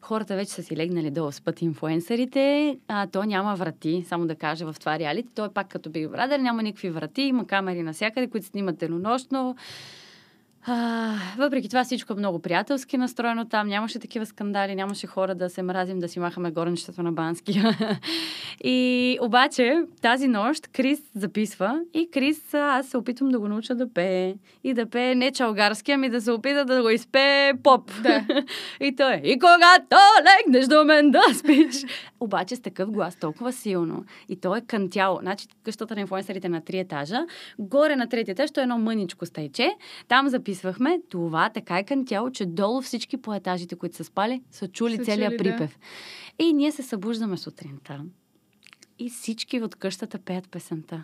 Хората вече са си легнали долу спът инфуенсърите. А, то няма врати, само да кажа, в това реалити. Той е пак като Big Brother, няма никакви врати, има камери навсякъде, които снимат денонощно. А, въпреки това всичко е много приятелски настроено там. Нямаше такива скандали, нямаше хора да се мразим, да си махаме горнището на Бански. (laughs) и обаче тази нощ Крис записва и Крис, аз се опитвам да го науча да пее. И да пее не чалгарски, ами да се опита да го изпее поп. Да. (laughs) и той, и когато легнеш до мен да спиш. (laughs) Обаче с такъв глас толкова силно. И той е кантяло. Значи къщата на инфуенсерите е на три етажа. Горе на третия етаж, то е едно мъничко стайче. Там записвахме това така е кантяло, че долу всички по етажите, които са спали, са чули Са целият чули, да. припев. И ние се събуждаме сутринта. И всички от къщата пеят песента.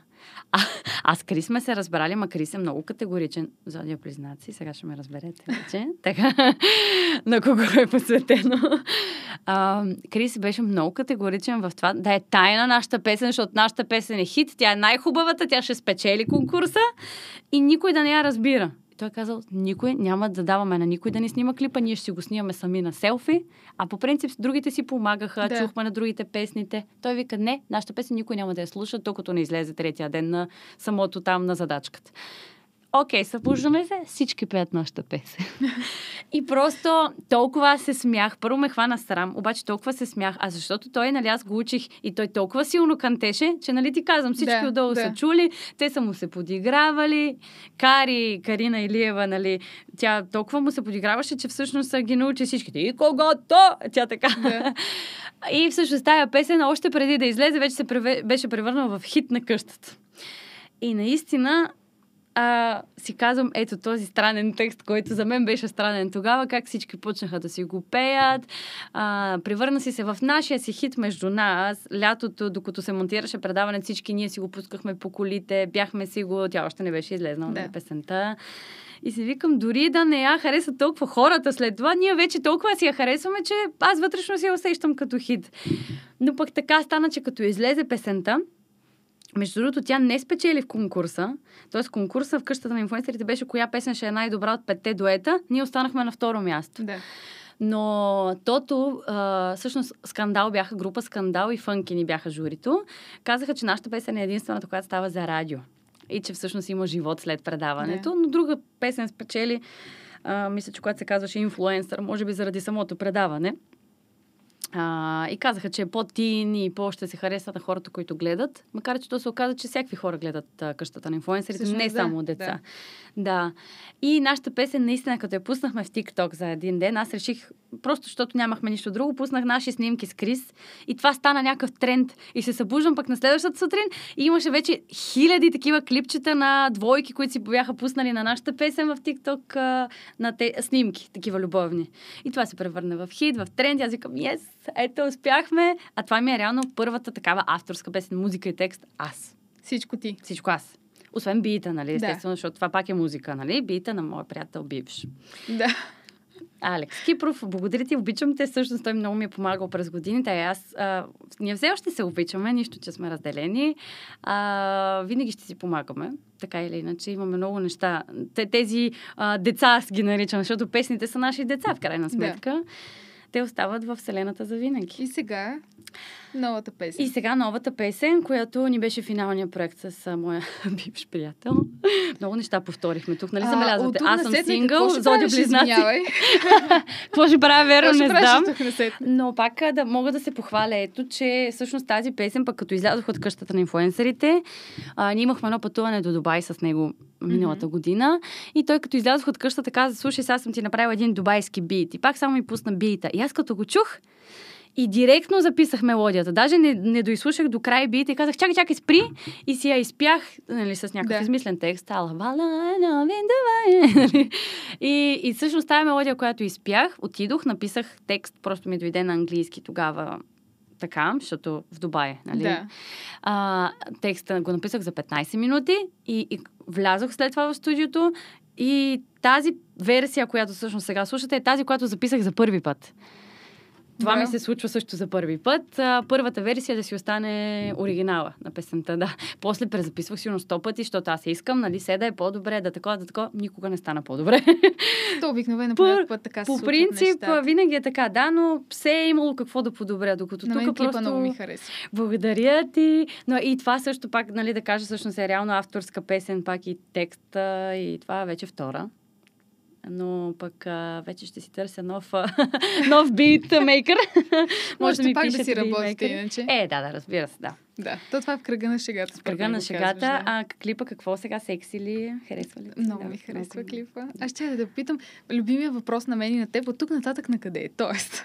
А, аз Крис сме се разбрали, ма Крис е много категоричен. Зодия признаци, сега ще ме разберете вече. (laughs) Така, на кого е посветено. А, Крис беше много категоричен в това да е тайна нашата песен, защото нашата песен е хит, тя е най-хубавата, тя ще спечели конкурса и никой да не я разбира. Той е казал, никой няма да даваме на никой да ни снима клипа, ние ще си го снимаме сами на селфи, а по принцип другите си помагаха, да. чухме на другите песните. Той вика, не, нашата песен никой няма да я слуша, докато не излезе третия ден на самото там на задачката. Окей, събуждаме се, всички пеят нашата песен. (laughs) И просто толкова се смях. Първо ме хвана срам, обаче толкова се смях. А защото той, нали, аз го учих и той толкова силно кантеше, че, нали, ти казвам, всички Да, отдолу да. са чули, те са му се подигравали. Кари, Карина Илиева, нали, тя толкова му се подиграваше, че всъщност са ги научи всичките. И когато! Тя така. Да. (laughs) И всъщност тая песен, още преди да излезе, вече се преве... беше превърнала в хит на къщата. И наистина а, си казвам, ето този странен текст, който за мен беше странен тогава, как всички почнаха да си го пеят. А, превърна си се в нашия си хит между нас. Лятото, докато се монтираше предаване, всички ние си го пускахме по колите, бяхме си го, тя още не беше излезнала Да. на песента. И си викам, дори да не я харесат толкова хората след това, ние вече толкова си я харесваме, че аз вътрешно си я усещам като хит. Но пък така стана, че като излезе песента, между другото, тя не спечели в конкурса. Тоест, конкурса в къщата на инфуенсерите беше коя песен ще е най-добра от петте дуета. Ние останахме на второ място. Да. Но тото, а, всъщност, скандал бяха група Скандал и Фънки ни бяха журито. Казаха, че нашата песен е единствената, която става за радио. И че всъщност има живот след предаването. Но друга песен спечели, а, мисля, че когато се казваше инфлуенсър, може би заради самото предаване. А, и казаха, че е по-тин и по-ще се харесва на хората, които гледат. Макар, че то се оказа, че всякакви хора гледат а, къщата на инфлуенсърите, Всъщност, не да, само деца. Да. И нашата песен, наистина, като я пуснахме в TikTok за един ден, аз реших, просто защото нямахме нищо друго, пуснах наши снимки с Крис и това стана някакъв тренд. И се събуждам пък на следващата сутрин и имаше вече хиляди такива клипчета на двойки, които си бяха пуснали на нашата песен в TikTok а, на те, снимки, такива любовни. И това се превърна в хит, в тренд. Аз викам, yes, ето успяхме. А това ми е реално първата такава авторска песен, музика и текст. Аз. Всичко ти. Всичко аз. Освен бита, нали? Да. Естествено, защото това пак е музика, нали? Бита на моя приятел бивш. Да. Алекс Кипров, благодаря ти, обичам те. Всъщност той много ми е помагал през годините. И аз, а, ние все още се обичаме, нищо, че сме разделени. А, винаги ще си помагаме. Така или иначе, имаме много неща. Те, тези а, деца, аз ги наричам, защото песните са наши деца, в крайна сметка. Те остават в Вселената за винаги. И сега новата песен. И сега новата песен, която ни беше финалния проект с а, моя (laughs) бивш приятел. Много неща повторихме тук, нали забелязвате? Аз съм сингъл, Зодя близнаци. (laughs) Какво ще правя, верно, ще не знам. Но пак да мога да се похваля, ето, че всъщност тази песен, пък като излязох от къщата на инфуенсерите, а, ние имахме едно пътуване до Дубай с него миналата Мгм. година. И той като излязох от къщата каза, слушай, сега съм ти направила един дубайски бит. И пак само ми пусна бита. И аз като го чух, и директно записах мелодията. Даже не, не доизслушах до край бита и казах, чакай, чакай, спри. И си я изпях, нали, с някакъв Да. измислен текст. Ала, вала. (laughs) Нали? и, и всъщност тази мелодия, която изпях, отидох, написах текст, просто ми дойде на английски тогава така, защото в Дубай, нали? Да. А, текста го написах за 15 минути и, и влязох след това в студиото и тази версия, която всъщност сега слушате, е тази, която записах за първи път. Това Да. ми се случва също за първи път. А, първата версия да си остане оригинала на песента, да. После презаписвах сигурно сто пъти, защото аз искам, нали, се да е по-добре, да такова, да такова. Никога не стана по-добре. То обикновено По- път така се По принцип, нещата. винаги е така, да, но все е имало какво да подобря, докато На тук просто... много ми харесва. Благодаря ти. Но и това също пак, нали, да кажа, всъщност е реално авторска песен, пак и текста, и това вече втора. Но пък а, вече ще си търся нов, (laughs) нов битмейкър. (laughs) Можете пак да си работите иначе. Е, да, да, разбира се, да. Да, то това е в кръга на шегата. В кръга на шегата. казваш, да. А клипа какво сега? Секси ли? Харесва ли? Много Да, ми харесва много. клипа. Аз ще да те попитам, любимия въпрос на мен и на теб, от тук нататък на къде е? Тоест,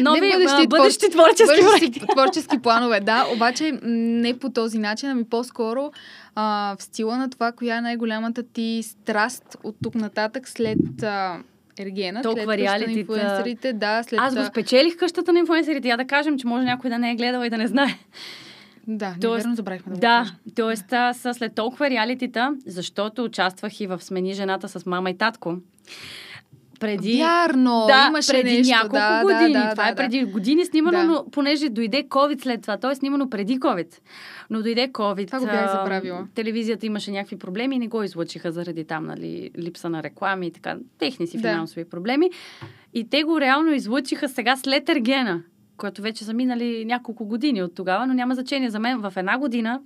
Нови, Не а, бъдещи бъдещи творчески проекти. творчески планове, да, обаче не по този начин, ами по-скоро а, в стила на това, коя е най-голямата ти страст от тук нататък след а, Ергена, Толкова инфлуенсърите, да, след... Аз го спечелих къщата на инфлуенсерите. Я да кажем, че може някой да не е гледал и да не знае. Да, Тоест- неверно забравихме да го Да, кажем. т.е. аз след толкова реалитита, защото участвах и в Смени жената с мама и татко. Преди... Вярно, да, имаше преди нещо. няколко да, години. Да, да, Това да, е преди години снимано, Да. но понеже дойде COVID след това, т.е. снимано преди COVID. Но дойде COVID. Това го бях а, забравила. Телевизията имаше някакви проблеми и не го излъчиха заради там, нали, липса на реклами и така. Техни си Да. финансови проблеми. И те го реално излъчиха сега след Ергена, което вече са минали няколко години от тогава, но няма значение. За мен в една година,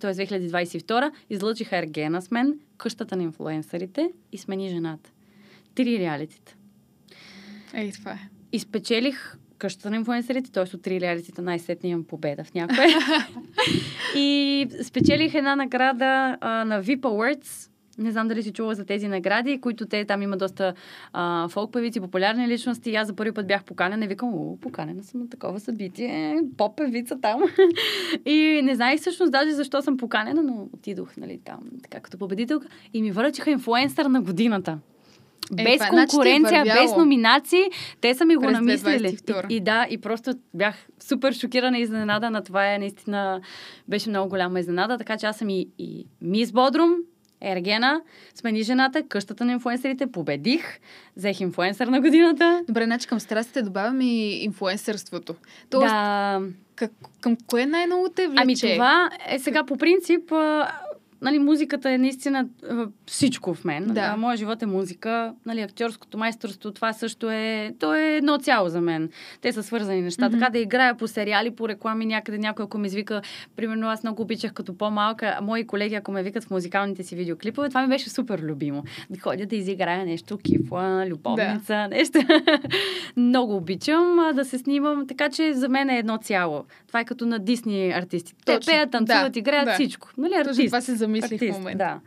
т.е. 2022, излъчиха Ергена с мен, къщата на инфлуенсърите и смени жената. Три реалитита. Ей, това е. И спечелих къщата на инфлуенсърите, т.е. от три реалитита най-сетне имам победа в някое. (laughs) и спечелих една награда а, на VIP Awards. Не знам дали си чула за тези награди, които те там има доста а, фолк певици, популярни личности. И аз за първи път бях поканена и викам, о, поканена съм на такова събитие, поп певица там. (laughs) и не знаех всъщност даже защо съм поканена, но отидох нали, там така като победителка и ми връчиха инфлуенсър на годината. Е, без значи е конкуренция, без вървяло. номинации, те са ми го намислили. 2022. И, и да, и просто бях супер шокирана и изненадана. Това е наистина, беше много голяма изненада, така че аз съм и, и мис Бодрум, Ергена, смени жената, къщата на инфуенсерите, победих, взех инфуенсър на годината. Добре, значи към страстите добавям и инфлуенсърството. Тоест, да, как, към кое най-много те влече? ами това е сега по принцип, нали, музиката е наистина всичко в мен. Да. А, моят живот е музика, нали, актьорското майсторство, това също е, то е едно цяло за мен. Те са свързани неща. Мгм. Така да играя по сериали, по реклами някъде, някой ако ме извика, примерно аз много обичах като по-малка, мои колеги ако ме викат в музикалните си видеоклипове, това ми беше супер любимо. Да ходя да изиграя нещо, кифла, любовница, да. нещо. (laughs) много обичам да се снимам, така че за мен е едно цяло. Това е като на Дисни артисти. Те Точно. пеят, танцуват, Да, играят да. всичко. Нали, Точно артист. това се замислих в Артист, момента. Да.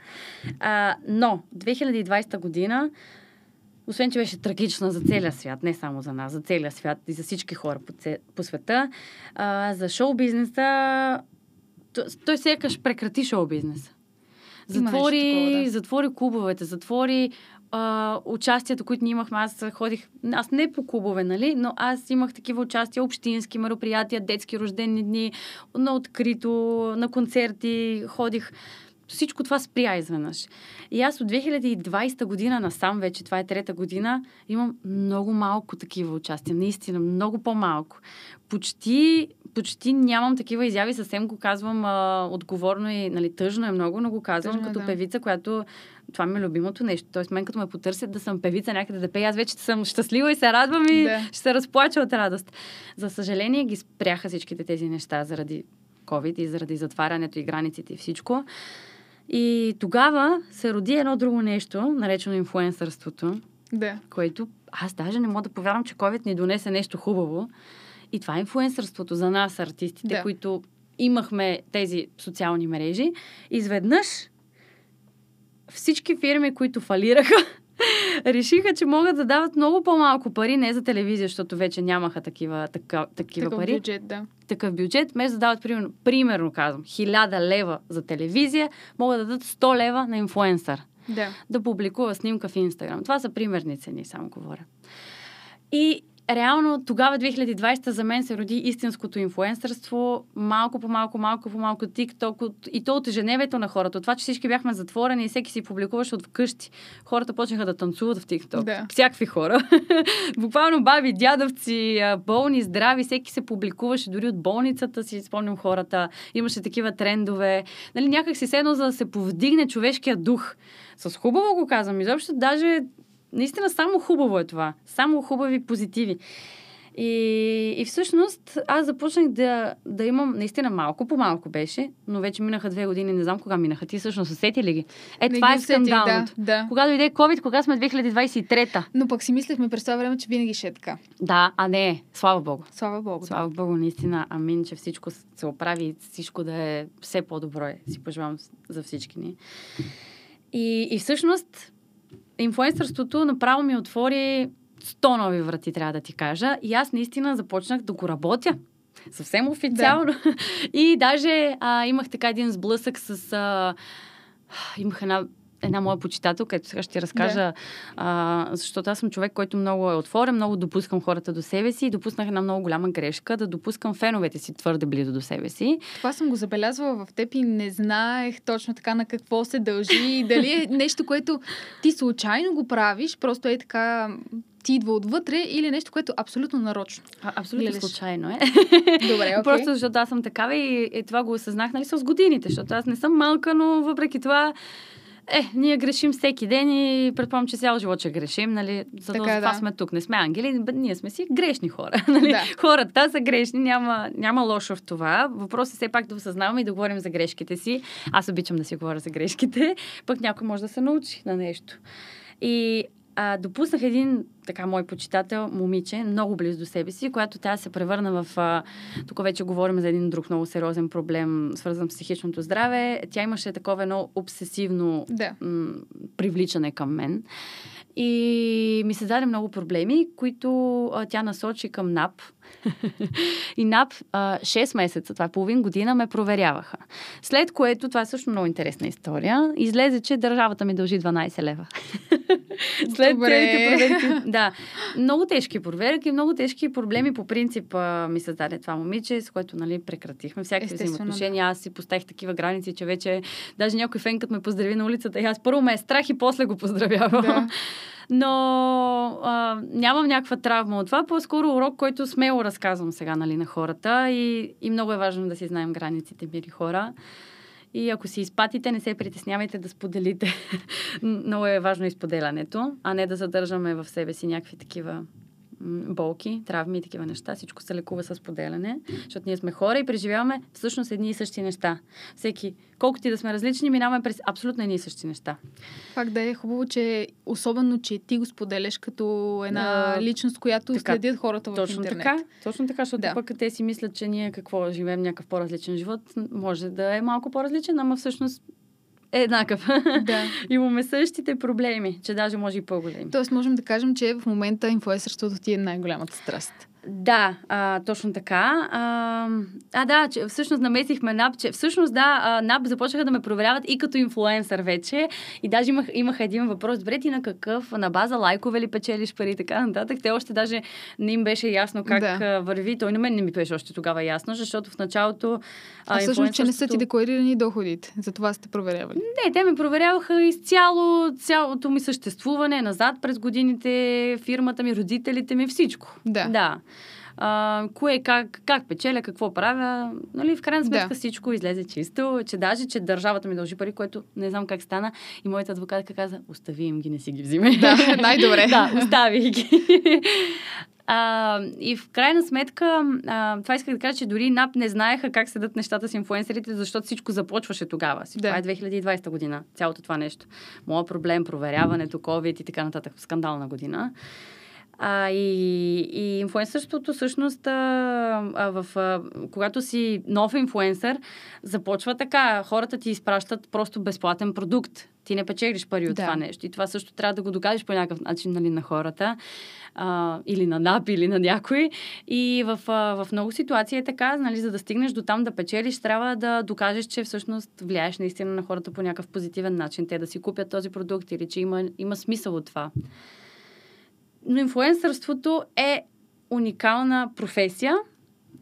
А, но 2020 година, освен че беше трагична за целия свят, не само за нас, за целия свят и за всички хора по, це, по света, а, за шоу-бизнеса, той сякаш прекрати шоу-бизнеса. Затвори, такова, да. затвори клубовете, затвори а, участията, които ние имахме. Аз ходих, аз не по клубове, нали, но аз имах такива участия, общински мероприятия, детски рождени дни, на открито, на концерти, ходих. Всичко това спря изведнъж. И аз от 2020 година насам, вече това е трета година, имам много малко такива участия. Наистина, много по-малко. Почти, почти нямам такива изяви, съвсем го казвам а, отговорно и нали, тъжно е много, но го казвам Тъжно е, като да. певица, която това ми е любимото нещо. Тоест, мен като ме потърсят да съм певица някъде да пея, аз вече съм щастлива и се радвам и Да. ще се разплача от радост. За съжаление ги спряха всичките тези неща заради COVID и заради затварянето и границите и всичко. И тогава се роди едно друго нещо, наречено инфуенсърството, Да. което аз даже не мога да повярвам, че COVID ни донесе нещо хубаво. И това е инфуенсърството за нас, артистите, Да. които имахме тези социални мрежи. Изведнъж всички фирми, които фалираха, (laughs) решиха, че могат да дават много по-малко пари, не за телевизия, защото вече нямаха такива, така, такива пари бюджет, да. Такъв бюджет, вместо да дават, примерно, примерно казвам, 1000 лева за телевизия, могат да дадат 100 лева на инфуенсър. Да. Да публикува снимка в Инстаграм. Това са примерни цени, само говоря. И реално тогава 2020 за мен се роди истинското инфуенсърство. Малко по малко, малко по малко тикток и то от ежедневието на хората. От това, че всички бяхме затворени и всеки си публикуваше от вкъщи. Хората почнаха да танцуват в тикток. Да. Всякакви хора. (laughs) Буквално баби, дядовци, болни, здрави, всеки се публикуваше дори от болницата си, спомням хората. Имаше такива трендове. Нали, някак си седно, за да се повдигне човешкия дух. С хубаво го казвам. Изобщо даже наистина само хубаво е това. Само хубави позитиви. И, и всъщност аз започнах да, да имам, наистина малко по малко беше, но вече минаха две години, не знам кога минаха. Ти всъщност усети ли ги? Е, Не това ги е скандалното. Да, да. Кога дойде COVID, кога сме 2023-та? Но пък си мислехме през това време, че винаги ще е така. Да, а не, слава богу. Слава Богу. да. Слава Богу, наистина, амин, че всичко се оправи всичко да е все по-добро е. Си пожелавам за всички ни. И, и всъщност, инфуенсърството направо ми отвори 100 нови врати, трябва да ти кажа. И аз наистина започнах да го работя. Съвсем официално. (laughs) И даже а, имах така един сблъсък с... А, имах една една моя почитателка, ето сега ще разкажа, Да. а, защото аз съм човек, който много е отворен, много допускам хората до себе си и допуснах една много голяма грешка да допускам феновете си твърде близо до себе си. Това съм го забелязвала в теб и не знаех точно така на какво се дължи и дали е нещо, което ти случайно го правиш, просто е така ти идва отвътре или нещо, което абсолютно нарочно. А, абсолютно Гледаш. случайно е. Добре, (laughs) окей. Просто защото аз съм такава и, и това го осъзнах нали, с годините, защото аз не съм малка, но въпреки това е, ние грешим всеки ден и предполагам, че цял живот ще грешим, нали? За Така това е, да. сме тук. Не сме ангели, ние сме си грешни хора. (laughs) Нали? Да. Хората са грешни, няма, няма лошо в това. Въпросът е все пак да осъзнаваме и да говорим за грешките си. Аз обичам да си говоря за грешките, пък някой може да се научи на нещо. И а, допуснах един така мой почитател, момиче, много близо до себе си, която тя се превърна в... А, тук вече говорим за един друг много сериозен проблем, свързан с психичното здраве. Тя имаше такова едно обсесивно Да. м- привличане към мен. И ми се даде много проблеми, които а, тя насочи към НАП. (laughs) и НАП а, 6 месеца, това е половин година, ме проверяваха. След което, това е също много интересна история, излезе, че държавата ми дължи 12 лева. (laughs) След целите проверки. Да, много тежки проверки, много тежки проблеми. По принцип а, ми създаде това момиче, с което нали, прекратихме всякакви взаимоотношения. Аз си поставих такива граници, че вече даже някой фен, като ме поздрави на улицата, и аз първо ме е страх и после го поздравявам. Да. (laughs) Но а, нямам някаква травма от това. По-скоро урок, който смело разказвам сега нали, на хората. И, и много е важно да си знаем границите, мили хора. И ако си изпатите, не се притеснявайте да споделите. (laughs) много е важно изподелянето, а не да задържаме в себе си някакви такива болки, травми и такива неща. Всичко се лекува с поделяне, защото ние сме хора и преживяваме всъщност едни и същи неща. Всеки, колкото и да сме различни, минаваме през абсолютно едни и същи неща. Пак да е хубаво, че особено, че ти го споделяш като една А, личност, която така, следят хората в Точно интернет. така, точно така, защото Да. пък те си мислят, че ние какво живеем някакъв по-различен живот, може да е малко по-различен, ама всъщност еднакъв. (laughs) Да. Имаме същите проблеми, че даже може и по-големи. Тоест можем да кажем, че в момента инфуенсърството ти е най-голямата страст. Да, а, точно така. А, а, да, че всъщност намесихме НАП, че всъщност да, а, НАП започнаха да ме проверяват и като инфлуенсър вече. И даже имах, имах един въпрос, добре ти на какъв, на база лайкове ли печелиш пари и така нататък. Те още даже не им беше ясно как да. върви. Той на мен не ми беше още тогава ясно, защото в началото... А, всъщност, че не са ти декларирани доходите. Затова сте проверявали. не, те ме проверяваха изцяло цялото ми съществуване, назад през годините, фирмата ми, родителите ми, всичко. Да. Да. А, кое, как, как печеля, какво правя. Нали, в крайна сметка Да. всичко излезе чисто, че даже, че държавата ми дължи пари, което не знам как стана. И моята адвокатка каза, остави им ги, не си ги взимай. Да, най-добре. (laughs) да, остави ги. (laughs) А, и в крайна сметка, а, това исках да кажа, че дори НАП не знаеха как седат нещата с инфуенсерите, защото всичко започваше тогава. Да. Това е 2020 година, цялото това нещо. Моя проблем, проверяването, COVID и така нататък. Скандална година. А, и, и инфуенсърството всъщност, а, а, в, а, когато си нов инфуенсър, започва така. Хората ти изпращат просто безплатен продукт. Ти не печелиш пари от Да. това нещо. И това също трябва да го докажеш по някакъв начин нали, на хората. А, или на НАП, или на някой. И в, а, в много ситуации е така, нали, за да стигнеш до там да печелиш, трябва да докажеш, че всъщност влияеш наистина на хората по някакъв позитивен начин. Те да си купят този продукт или че има, има смисъл от това. Но инфуенсърството е уникална професия,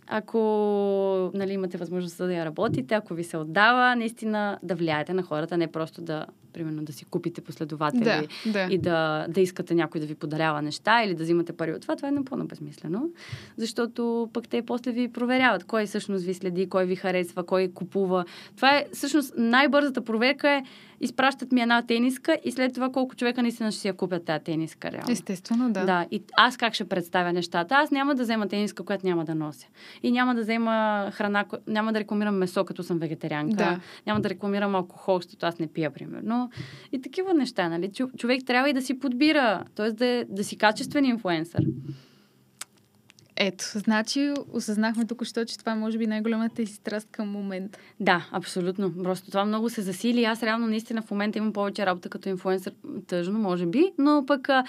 ако нали, имате възможност да я работите, ако ви се отдава, наистина да влияете на хората, не просто да, примерно, да си купите последователи Да, да. и да, да искате някой да ви подарява неща или да взимате пари от това, това е напълно безмислено. Защото пък те после ви проверяват кой всъщност ви следи, кой ви харесва, кой купува. Това е всъщност най-бързата проверка е изпращат ми една тениска и след това колко човека наистина ще си я купят тази тениска. Реално. Естествено, да. Да, и аз как ще представя нещата? Аз няма да взема тениска, която няма да нося. И няма да взема храна, няма да рекламирам месо, като съм вегетарианка. Да. Няма да рекламирам алкохол, защото аз не пия, примерно. И такива неща, нали? Човек трябва и да си подбира, т.е. да, е- да си качествен инфлуенсър. Ето, значи осъзнахме тук, що, че това е може би най-голямата си страст към момента. Да, абсолютно. Просто това много се засили. Аз реално наистина в момента имам повече работа като инфлуенсър. Тъжно, може би, но пък а,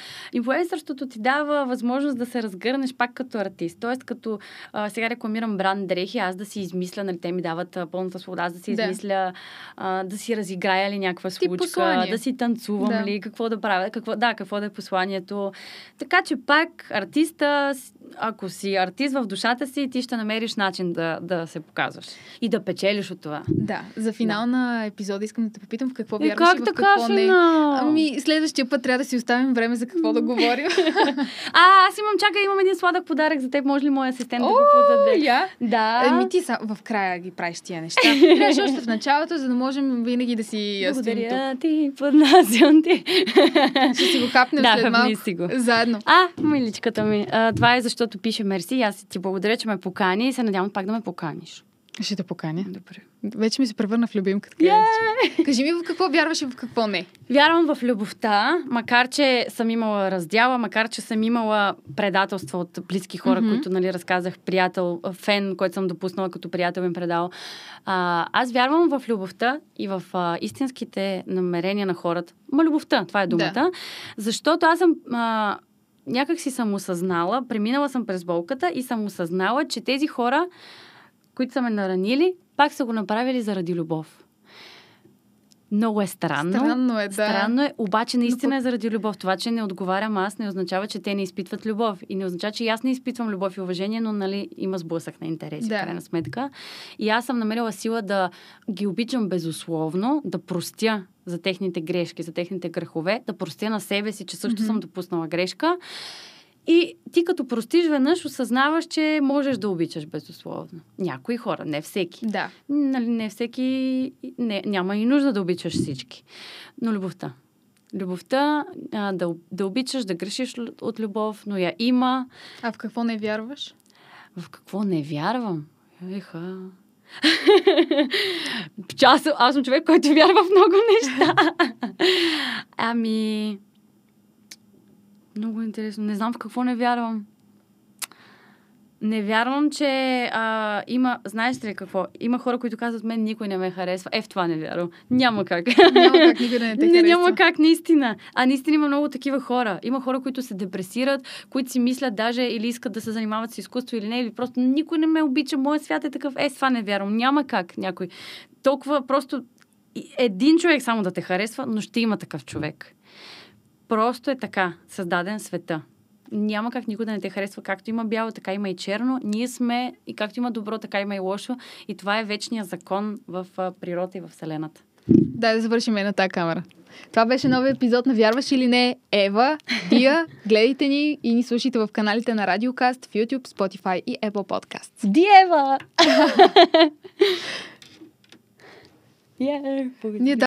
ти дава възможност да се разгърнеш пак като артист. Тоест, като а, сега рекламирам бранд дрехи, аз да си измисля, нали, те ми дават а, пълната свобода, аз да си Да. измисля, а, да си разиграя ли някаква случка, да си танцувам Да. ли, какво да правя, какво, да, какво да е посланието. Така че пак артиста, ако си артист в душата си, ти ще намериш начин да, да се показваш и да печелиш от това. Да, за финал на епизода искам да те попитам в какво вярваш как и в така, какво не. Фина? Ами, следващия път трябва да си оставим време за какво да говорим. (laughs) А, аз имам, чакай, имам един сладък подарък за теб. Може ли моя асистент да го подаде? я. Да. Ами ти са, в края ги правиш тия неща. Трябваше още в началото, за да можем винаги да си. Благодаря ти, поднасям ти. Ще си го хапнем Да, след малко. си го. Заедно. А, миличката ми. А, това е защото пише мерси. Аз ти благодаря, че ме покани и се надявам пак да ме поканиш. Ще те поканя. Добре. Вече ми се превърна в любимка. Така yeah! Кажи ми в какво вярваш и в какво не. Вярвам в любовта, макар че съм имала раздяла, макар че съм имала предателства от близки хора, mm-hmm. които, нали, разказах, приятел, фен, който съм допуснала като приятел им предал. А, аз вярвам в любовта и в а, истинските намерения на хората. Ма любовта, това е думата. Да. Защото аз съм... А, някак си съм осъзнала, преминала съм през болката и съм осъзнала, че тези хора, които са ме наранили, пак са го направили заради любов. Много е странно. Странно е, да. Странно е, обаче наистина Но е заради любов. Това, че не отговарям аз, не означава, че те не изпитват любов. И не означава, че аз не изпитвам любов и уважение, но нали, има сблъсък на интереси, Да. в крайна сметка. И аз съм намерила сила да ги обичам безусловно, да простя за техните грешки, за техните грехове, да простя на себе си, че също Мгм. съм допуснала грешка. И ти като простиш веднъж, осъзнаваш, че можеш да обичаш безусловно. Някои хора, не всеки. Да. Нали, не всеки, не, няма и нужда да обичаш всички. Но любовта. Любовта, а, да, да обичаш, да грешиш от любов, но я има. А в какво не вярваш? В какво не вярвам? Еха. (laughs) аз, аз съм човек, който вярва в много неща. (laughs) ами... Много интересно. Не знам в какво не вярвам. Не вярвам, че а, има... Знаеш ли какво? Има хора, които казват, мен никой не ме харесва. Е, в това не вярвам. Няма как. Няма как никой да не те (laughs) не, харесва. няма как, наистина. А наистина има много такива хора. Има хора, които се депресират, които си мислят даже или искат да се занимават с изкуство или не, или просто никой не ме обича, моят свят е такъв. Е, с това не вярвам. Няма как някой. Толкова просто един човек само да те харесва, но ще има такъв човек. Просто е така, създаден света. Няма как никой да не те харесва. Както има бяло, така има и черно. Ние сме, и както има добро, така има и лошо. И това е вечният закон в природа и в Вселената. Дай да завършим на тази камера. Това беше новия епизод на Вярваш или не? Ева, Дия, (laughs) гледайте ни и ни слушайте в каналите на Радиокаст, в YouTube, Spotify и Apple Podcasts. Диева! Yeah, (laughs) (laughs) Ние